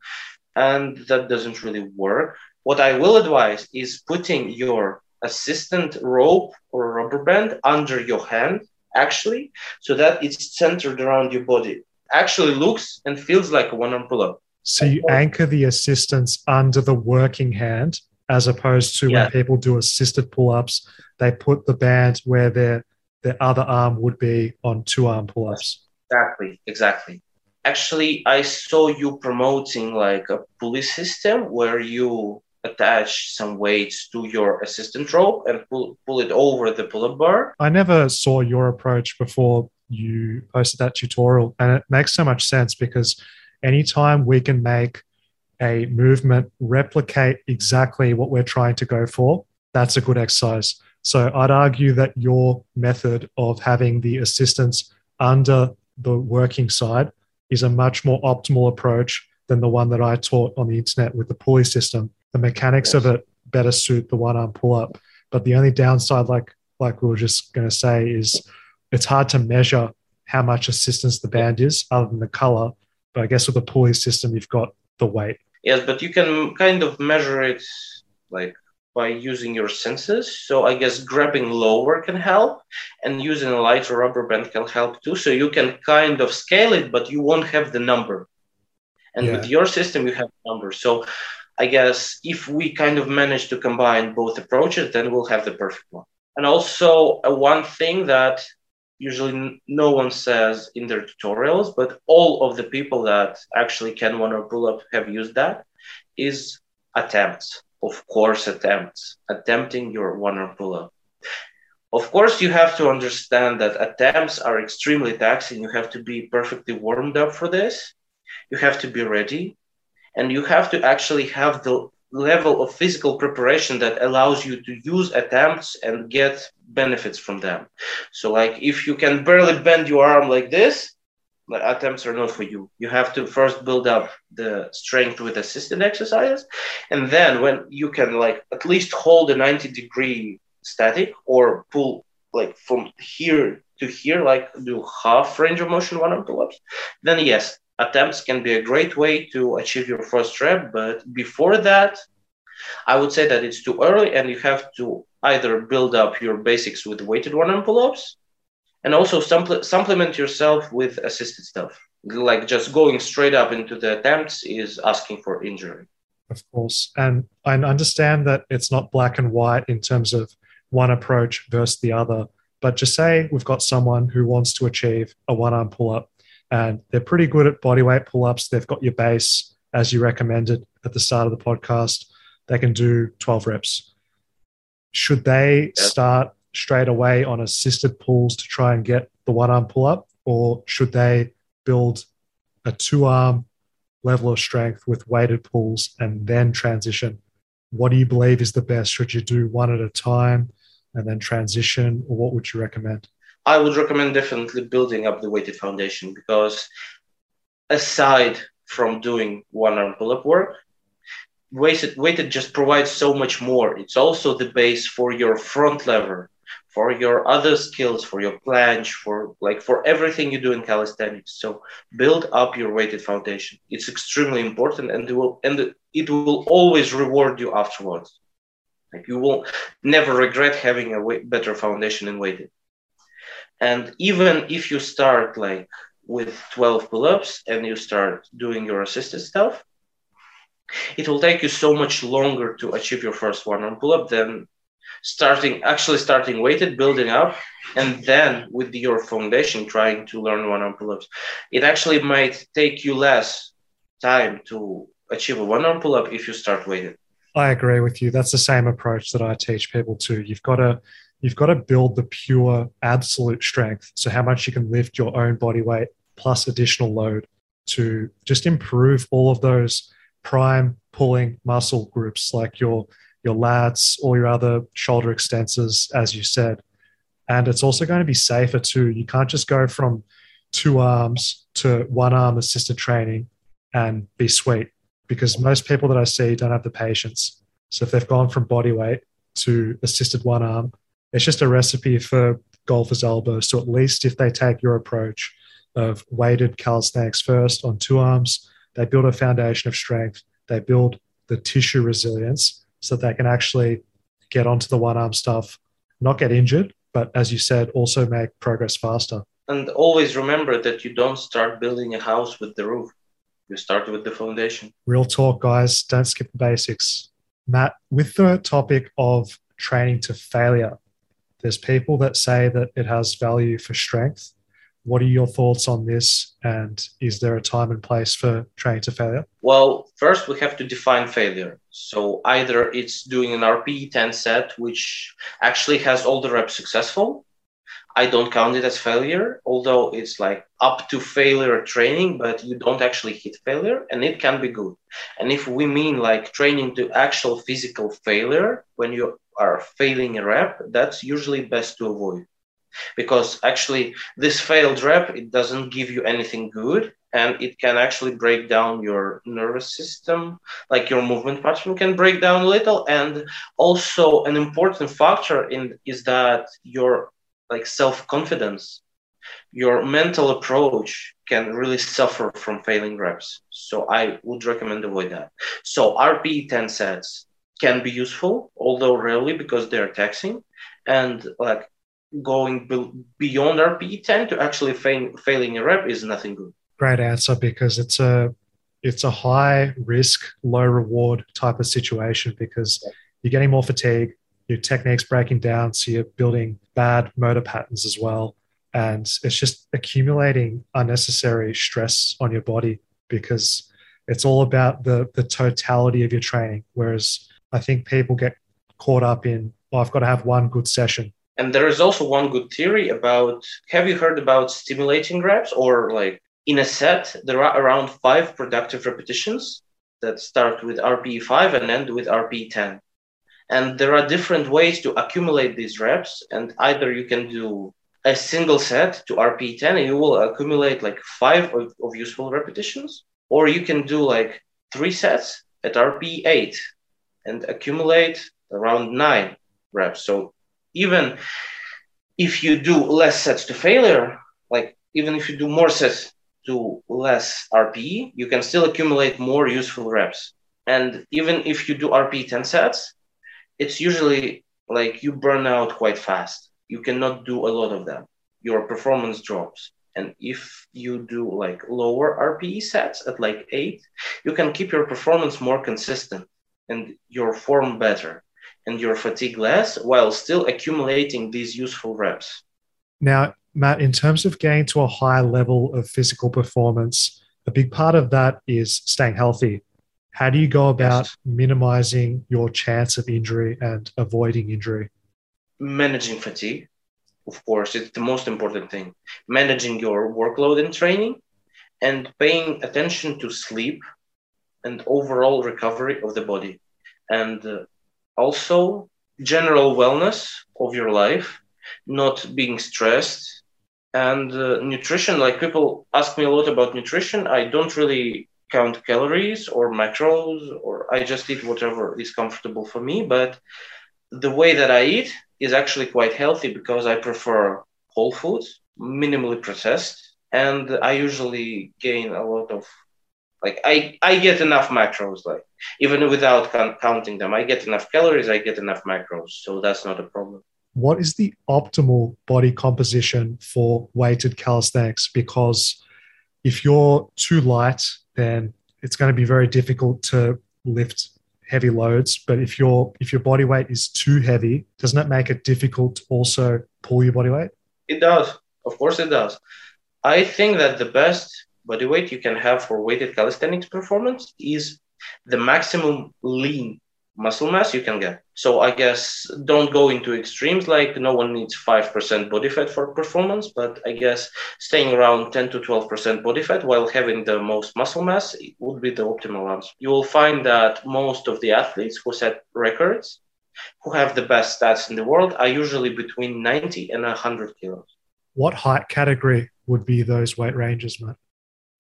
and that doesn't really work. What I will advise is putting your assistant rope or rubber band under your hand, actually, so that it's centered around your body. Actually looks and feels like a one arm pull up. So you anchor the assistance under the working hand as opposed to yeah. when people do assisted pull ups, they put the band where they're the other arm would be on two arm pull ups. Exactly, exactly. Actually, I saw you promoting like a pulley system where you attach some weights to your assistant rope and pull, pull it over the pull up bar. I never saw your approach before you posted that tutorial, and it makes so much sense because anytime we can make a movement replicate exactly what we're trying to go for, that's a good exercise. So I'd argue that your method of having the assistants under the working side is a much more optimal approach than the one that I taught on the internet with the pulley system. The mechanics yes. of it better suit the one arm pull up. But the only downside, like like we were just going to say, is it's hard to measure how much assistance the band is other than the color. But I guess with the pulley system, you've got the weight. Yes, but you can kind of measure it like by using your senses. So I guess grabbing lower can help and using a lighter rubber band can help too. So you can kind of scale it, but you won't have the number. And yeah. with your system, you have numbers. So I guess if we kind of manage to combine both approaches, then we'll have the perfect one. And also, uh, one thing that usually no one says in their tutorials, but all of the people that actually can one arm pull up have used that is attempts. Of course, attempts. Attempting your one arm pull up. Of course, you have to understand that attempts are extremely taxing. You have to be perfectly warmed up for this. You have to be ready and you have to actually have the level of physical preparation that allows you to use attempts and get benefits from them so like if you can barely bend your arm like this the attempts are not for you you have to first build up the strength with assisted exercises and then when you can like at least hold a 90 degree static or pull like from here to here like do half range of motion one arm pull-ups then yes attempts can be a great way to achieve your first rep. But before that, I would say that it's too early and you have to either build up your basics with weighted one arm pull ups and also suppl- supplement yourself with assisted stuff. Like just going straight up into the attempts is asking for injury. Of course. And I understand that it's not black and white in terms of one approach versus the other. But just say we've got someone who wants to achieve a one arm pull up and they're pretty good at bodyweight pull ups. They've got your base as you recommended at the start of the podcast. They can do 12 reps. Should they start straight away on assisted pulls to try and get the one arm pull up, or should they build a two arm level of strength with weighted pulls and then transition? What do you believe is the best? Should you do one at a time and then transition, or what would you recommend? I would recommend definitely building up the weighted foundation because aside from doing one arm pull up work, weighted, weighted just provides so much more. It's also the base for your front lever, for your other skills, for your planche, for like for everything you do in calisthenics. So build up your weighted foundation. It's extremely important and it will and it will always reward you afterwards. Like you will never regret having a better foundation in weighted. And even if you start like with 12 pull-ups and you start doing your assisted stuff, it will take you so much longer to achieve your first one arm pull-up than starting actually starting weighted, building up, and then with your foundation trying to learn one arm pull-ups. It actually might take you less time to achieve a one arm pull-up if you start weighted. I agree with you. That's the same approach that I teach people to. You've got to you've got to build the pure absolute strength. So, how much you can lift your own body weight plus additional load to just improve all of those prime pulling muscle groups like your your lats or your other shoulder extensors, as you said. And it's also going to be safer too. You can't just go from two arms to one arm assisted training and be sweet because most people that I see don't have the patience. So if they've gone from body weight to assisted one arm, it's just a recipe for golfer's elbow. So at least if they take your approach of weighted calisthenics first on two arms, they build a foundation of strength. They build the tissue resilience so that they can actually get onto the one arm stuff, not get injured, but as you said, also make progress faster. And always remember that you don't start building a house with the roof. You start with the foundation. Real talk, guys. Don't skip the basics. Matt, with the topic of training to failure, there's people that say that it has value for strength. What are your thoughts on this? And is there a time and place for training to failure? Well, first we have to define failure. So either it's doing an RPE 10 set, which actually has all the reps successful. I don't count it as failure, although it's like up to failure training, but you don't actually hit failure and it can be good. And if we mean like training to actual physical failure, when you are failing a rep, that's usually best to avoid because actually this failed rep it doesn't give you anything good and it can actually break down your nervous system like your movement pattern can break down a little and also an important factor in is that your like self-confidence your mental approach can really suffer from failing reps. So i would recommend avoid that. So rp 10 sets can be useful although rarely because they're taxing and like going be- beyond RPE 10 to actually fail- failing a rep is nothing good. Great answer because it's a it's a high risk, low reward type of situation because you're getting more fatigue, your technique's breaking down, so you're building bad motor patterns as well. And it's just accumulating unnecessary stress on your body because it's all about the the totality of your training. Whereas I think people get caught up in, oh, I've got to have one good session and there is also one good theory about have you heard about stimulating reps or like in a set, there are around five productive repetitions that start with RPE 5 and end with RPE 10. And there are different ways to accumulate these reps. And either you can do a single set to RPE 10 and you will accumulate like five of, of useful repetitions, or you can do like three sets at RPE 8 and accumulate around nine reps. So even if you do less sets to failure, like even if you do more sets to less RPE, you can still accumulate more useful reps. And even if you do RPE 10 sets, it's usually like you burn out quite fast. You cannot do a lot of them. Your performance drops. And if you do like lower RPE sets at like eight, you can keep your performance more consistent and your form better and your fatigue less while still accumulating these useful reps. Now, Matt, in terms of getting to a high level of physical performance, a big part of that is staying healthy. How do you go about yes. minimizing your chance of injury and avoiding injury? Managing fatigue, of course, it's the most important thing. Managing your workload and training and paying attention to sleep and overall recovery of the body. And uh, also general wellness of your life not being stressed and uh, nutrition. Like people ask me a lot about nutrition. I don't really count calories or macros or i just eat whatever is comfortable for me but the way that i eat is actually quite healthy because i prefer whole foods minimally processed and i usually gain a lot of like I, I get enough macros, like even without counting them, I get enough calories, I get enough macros, so that's not a problem. What is the optimal body composition for weighted calisthenics? Because if you're too light, then it's going to be very difficult to lift heavy loads. But if your if your body weight is too heavy, doesn't it make it difficult to also pull your body weight? It does. Of course, it does. I think that the best body weight you can have for weighted calisthenics performance is the maximum lean muscle mass you can get. So I guess don't go into extremes like no one needs 5% body fat for performance, but I guess staying around 10 to 12% body fat while having the most muscle mass would be the optimal answer. You will find that most of the athletes who set records, who have the best stats in the world, are usually between 90 and 100 kilos. What height category would be those weight ranges, Matt?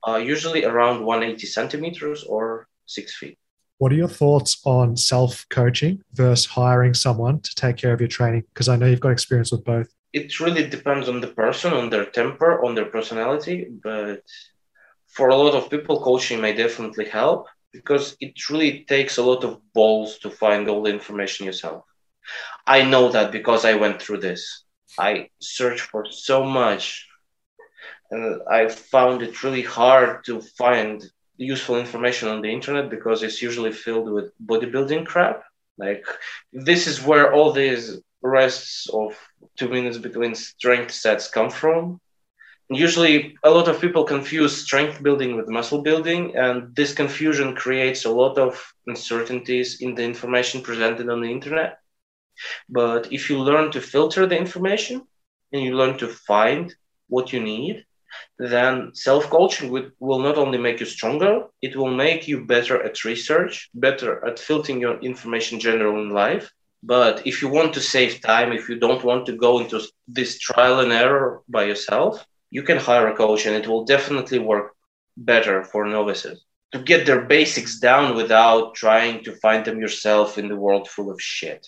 Uh, usually around 180 centimeters or six feet. What are your thoughts on self coaching versus hiring someone to take care of your training? Because I know you've got experience with both. It really depends on the person, on their temper, on their personality. But for a lot of people, coaching may definitely help because it really takes a lot of balls to find all the information yourself. I know that because I went through this. I searched for so much and I found it really hard to find useful information on the internet because it's usually filled with bodybuilding crap. Like this is where all these rests of two minutes between strength sets come from. Usually, a lot of people confuse strength building with muscle building, and this confusion creates a lot of uncertainties in the information presented on the internet. But if you learn to filter the information and you learn to find what you need, then self coaching will not only make you stronger, it will make you better at research, better at filtering your information general in life, But if you want to save time, if you don't want to go into this trial and error by yourself, you can hire a coach and it will definitely work better for novices to get their basics down without trying to find them yourself in the world full of shit.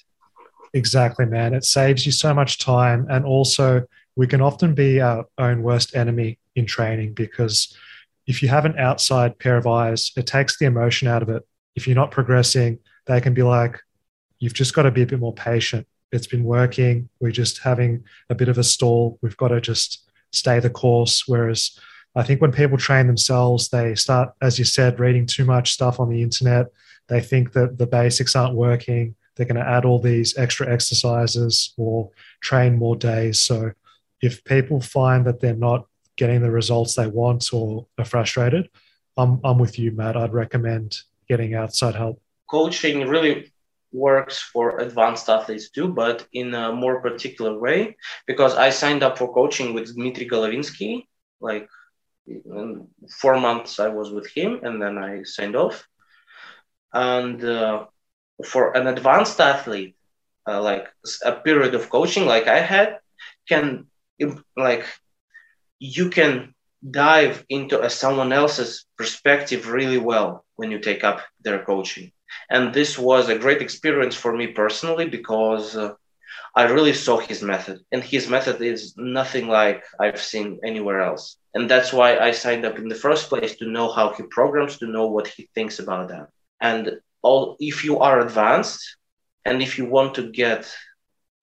Exactly, man. It saves you so much time. And also, we can often be our own worst enemy in training because if you have an outside pair of eyes, it takes the emotion out of it. If you're not progressing, they can be like, you've just got to be a bit more patient. It's been working. We're just having a bit of a stall. We've got to just stay the course. Whereas I think when people train themselves, they start, as you said, reading too much stuff on the internet. They think that the basics aren't working. They're going to add all these extra exercises or train more days. So if people find that they're not getting the results they want or are frustrated, I'm, I'm with you, Matt. I'd recommend getting outside help. Coaching really works for advanced athletes too, but in a more particular way, because I signed up for coaching with Dmitry Golovinsky. Like four months I was with him and then I signed off. And uh, for an advanced athlete, uh, like a period of coaching like I had, can like you can dive into a, someone else's perspective really well when you take up their coaching. And this was a great experience for me personally because uh, i really saw his method. And his method is nothing like i've seen anywhere else. And that's why i signed up in the first place to know how he programs to know what he thinks about that. And all if you are advanced and if you want to get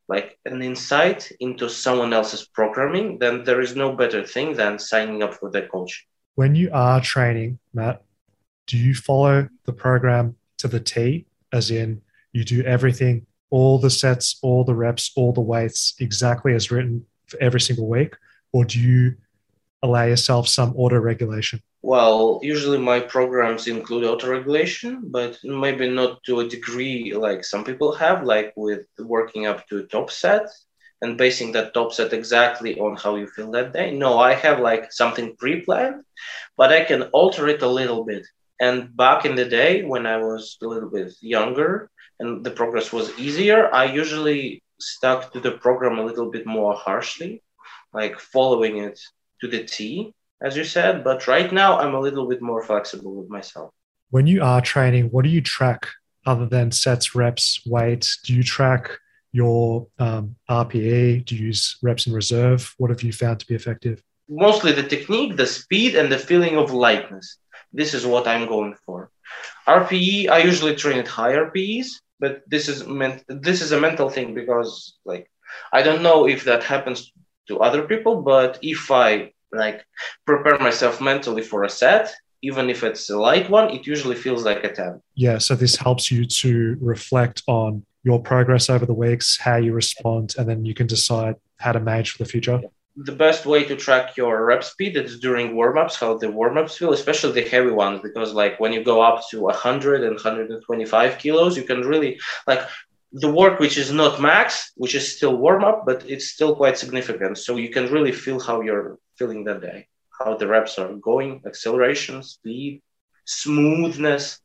like an insight into someone else's programming, then there is no better thing than signing up for their coach. When you are training, Matt, do you follow the program to the T, as in you do everything, all the sets, all the reps, all the weights exactly as written for every single week? Or do you allow yourself some auto regulation? Well, usually my programs include auto-regulation, but maybe not to a degree like some people have, like with working up to a top set and basing that top set exactly on how you feel that day. No, I have like something pre-planned, but I can alter it a little bit. And back in the day when I was a little bit younger and the progress was easier, I usually stuck to the program a little bit more harshly, like following it to the T as you said. But right now, I'm a little bit more flexible with myself. When you are training, what do you track other than sets, reps, weights? Do you track your um, RPE? Do you use reps in reserve? What have you found to be effective? Mostly the technique, the speed, and the feeling of lightness. This is what I'm going for. RPE, I usually train at high RPEs, but this is meant. This is a mental thing because, like, I don't know if that happens to other people, but if I like prepare myself mentally for a set. Even if it's a light one it usually feels like a 10 yeah so this helps you to reflect on your progress over the weeks how you respond and then you can decide how to manage for the future. The best way to track your rep speed is during warm-ups how the warm-ups feel especially the heavy ones because like when you go up to 100 and 125 kilos you can really like the work which is not max, which is still warm up, but it's still quite significant. So you can really feel how you're feeling that day, how the reps are going, acceleration, speed, smoothness,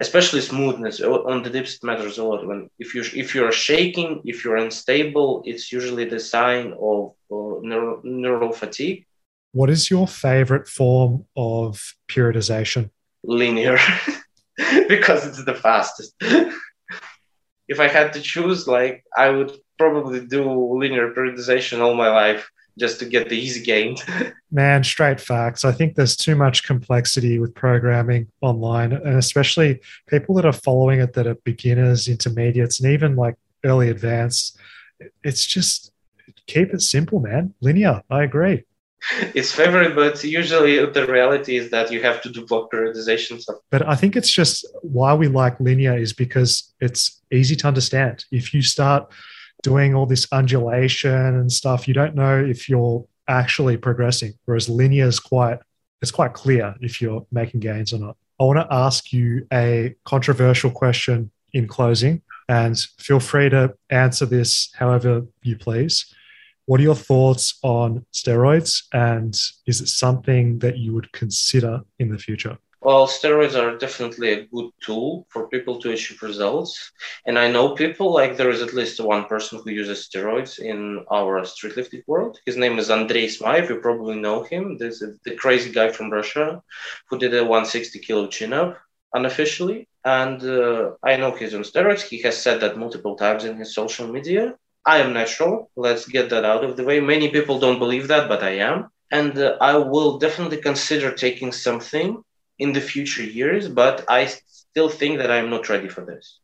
especially smoothness on the dips matters a lot. When if you if you're shaking, if you're unstable, it's usually the sign of uh, neural, neural fatigue. What is your favorite form of periodization? Linear, because it's the fastest if I had to choose, like I would probably do linear periodization all my life just to get the easy gain. Man, straight facts. I think there's too much complexity with programming online, and especially people that are following it that are beginners, intermediates, and even like early advanced. It's just keep it simple, man. Linear. I agree it's favorite, but usually the reality is that you have to do block periodization stuff. But I think it's just why we like linear is because it's easy to understand. If you start doing all this undulation and stuff, you don't know if you're actually progressing. Whereas linear is quite it's quite clear if you're making gains or not. I want to ask you a controversial question in closing, and feel free to answer this however you please. What are your thoughts on steroids? And is it something that you would consider in the future? Well, steroids are definitely a good tool for people to achieve results. And I know people, like there is at least one person who uses steroids in our street lifting world. His name is Andrei Smaev. You probably know him. This is the crazy guy from Russia who did a 160 kilo chin up unofficially. And uh, I know he's on steroids. He has said that multiple times in his social media. I am natural. Let's get that out of the way. Many people don't believe that, but I am. And uh, I will definitely consider taking something in the future years, but I still think that I'm not ready for this.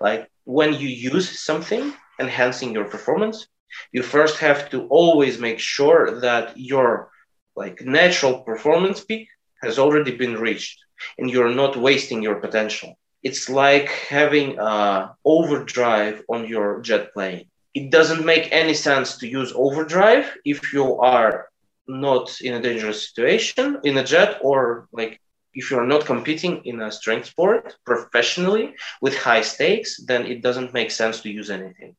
Like when you use something enhancing your performance, you first have to always make sure that your like natural performance peak has already been reached and you're not wasting your potential. It's like having a overdrive on your jet plane. It doesn't make any sense to use overdrive if you are not in a dangerous situation in a jet or like if you're not competing in a strength sport professionally with high stakes, then it doesn't make sense to use anything.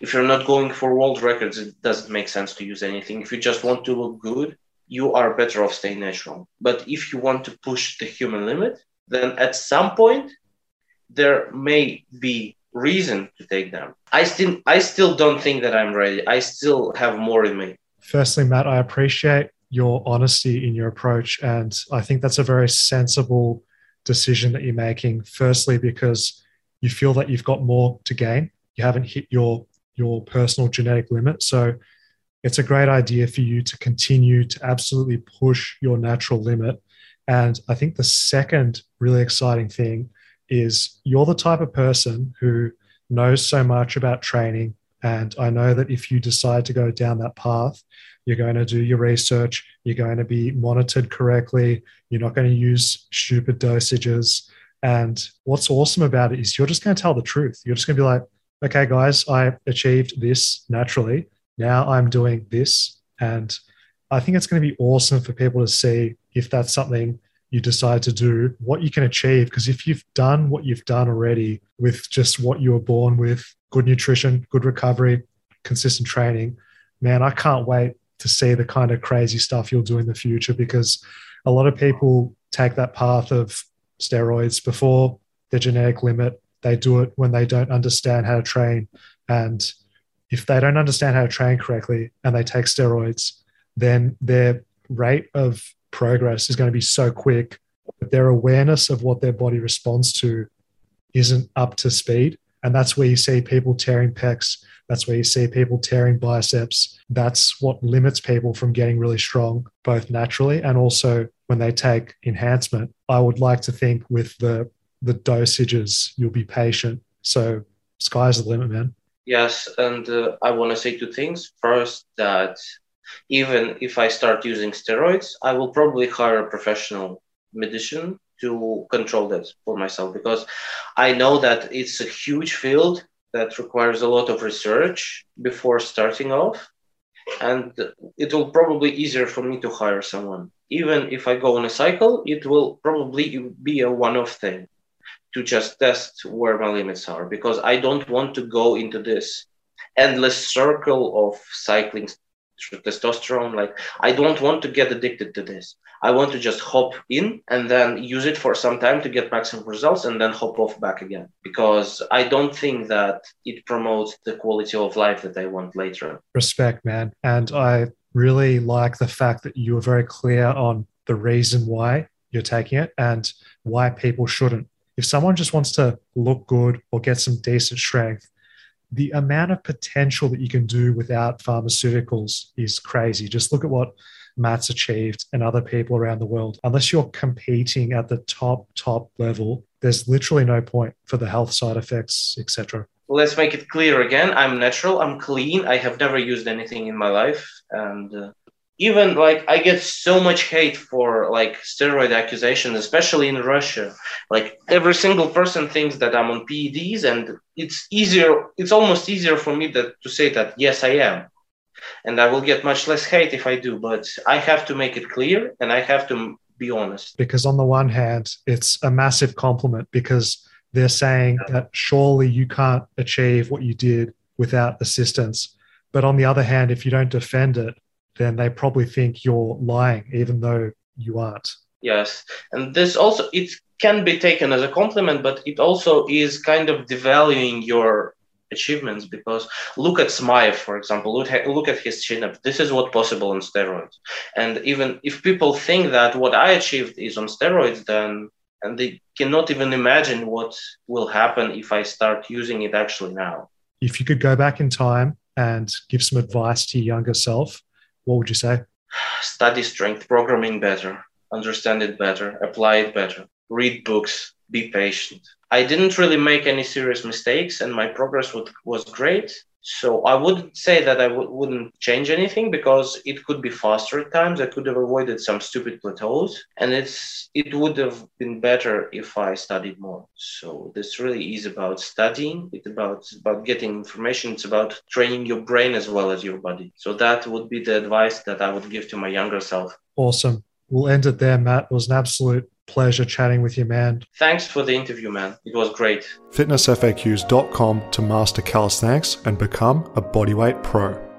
If you're not going for world records, it doesn't make sense to use anything. If you just want to look good, you are better off staying natural. But if you want to push the human limit, then at some point there may be reason to take them. I still I still don't think that I'm ready. I still have more in me. Firstly, Matt, I appreciate your honesty in your approach. And I think that's a very sensible decision that you're making. Firstly, because you feel that you've got more to gain. You haven't hit your your personal genetic limit. So it's a great idea for you to continue to absolutely push your natural limit. And I think the second really exciting thing is you're the type of person who knows so much about training. And I know that if you decide to go down that path, you're going to do your research. You're going to be monitored correctly. You're not going to use stupid dosages. And what's awesome about it is you're just going to tell the truth. You're just going to be like, okay, guys, I achieved this naturally. Now I'm doing this. And I think it's going to be awesome for people to see if that's something you decide to do, what you can achieve. Because if you've done what you've done already with just what you were born with good nutrition, good recovery, consistent training, man, I can't wait to see the kind of crazy stuff you'll do in the future because a lot of people take that path of steroids before their genetic limit. They do it when they don't understand how to train. And if they don't understand how to train correctly and they take steroids, then their rate of progress is going to be so quick that their awareness of what their body responds to isn't up to speed. And that's where you see people tearing pecs that's where you see people tearing biceps. That's what limits people from getting really strong, both naturally and also when they take enhancement. I would like to think with the the dosages, you'll be patient. So sky's the limit, man. Yes, and uh, I want to say two things. First, that even if I start using steroids, I will probably hire a professional medician to control that for myself because I know that it's a huge field that requires a lot of research before starting off and it will probably easier for me to hire someone. Even if i go on a cycle it will probably be a one-off thing to just test where my limits are because i don't want to go into this endless circle of cycling testosterone. Like i don't want to get addicted to this i want to just hop in and then use it for some time to get maximum results and then hop off back again. Because i don't think that it promotes the quality of life that i want later respect man. And i really like the fact that you were very clear on the reason why you're taking it and why people shouldn't. If someone just wants to look good or get some decent strength the amount of potential that you can do without pharmaceuticals is crazy. Just look at what Matt's achieved and other people around the world. Unless you're competing at the top, top level, there's literally no point for the health side effects, etc. Let's make it clear again. I'm natural. I'm clean. I have never used anything in my life, and uh, even like I get so much hate for like steroid accusations, especially in Russia. Like every single person thinks that I'm on PEDs, and it's easier. It's almost easier for me that to say that yes, I am, and I will get much less hate if I do. But I have to make it clear, and I have to be honest. Because on the one hand, it's a massive compliment because they're saying that surely you can't achieve what you did without assistance. But on the other hand, if you don't defend it, then they probably think you're lying, even though you aren't. Yes, and this also it can be taken as a compliment, but it also is kind of devaluing your achievements because look at Smaev, for example, look at, look at his chin up. This is what possible on steroids. And even if people think that what I achieved is on steroids, then and they cannot even imagine what will happen if I start using it actually now. If you could go back in time and give some advice to your younger self, what would you say? Study strength programming better, understand it better, apply it better, read books, be patient. I didn't really make any serious mistakes, and my progress was, was great. So I wouldn't say that I w- wouldn't change anything because it could be faster at times. I could have avoided some stupid plateaus, and it's it would have been better if I studied more. So this really is about studying. It's about about getting information. It's about training your brain as well as your body. So that would be the advice that I would give to my younger self. Awesome. We'll end it there, Matt. It was an absolute pleasure chatting with you, man. Thanks for the interview, man. It was great. FitnessFAQs.com to master calisthenics and become a bodyweight pro.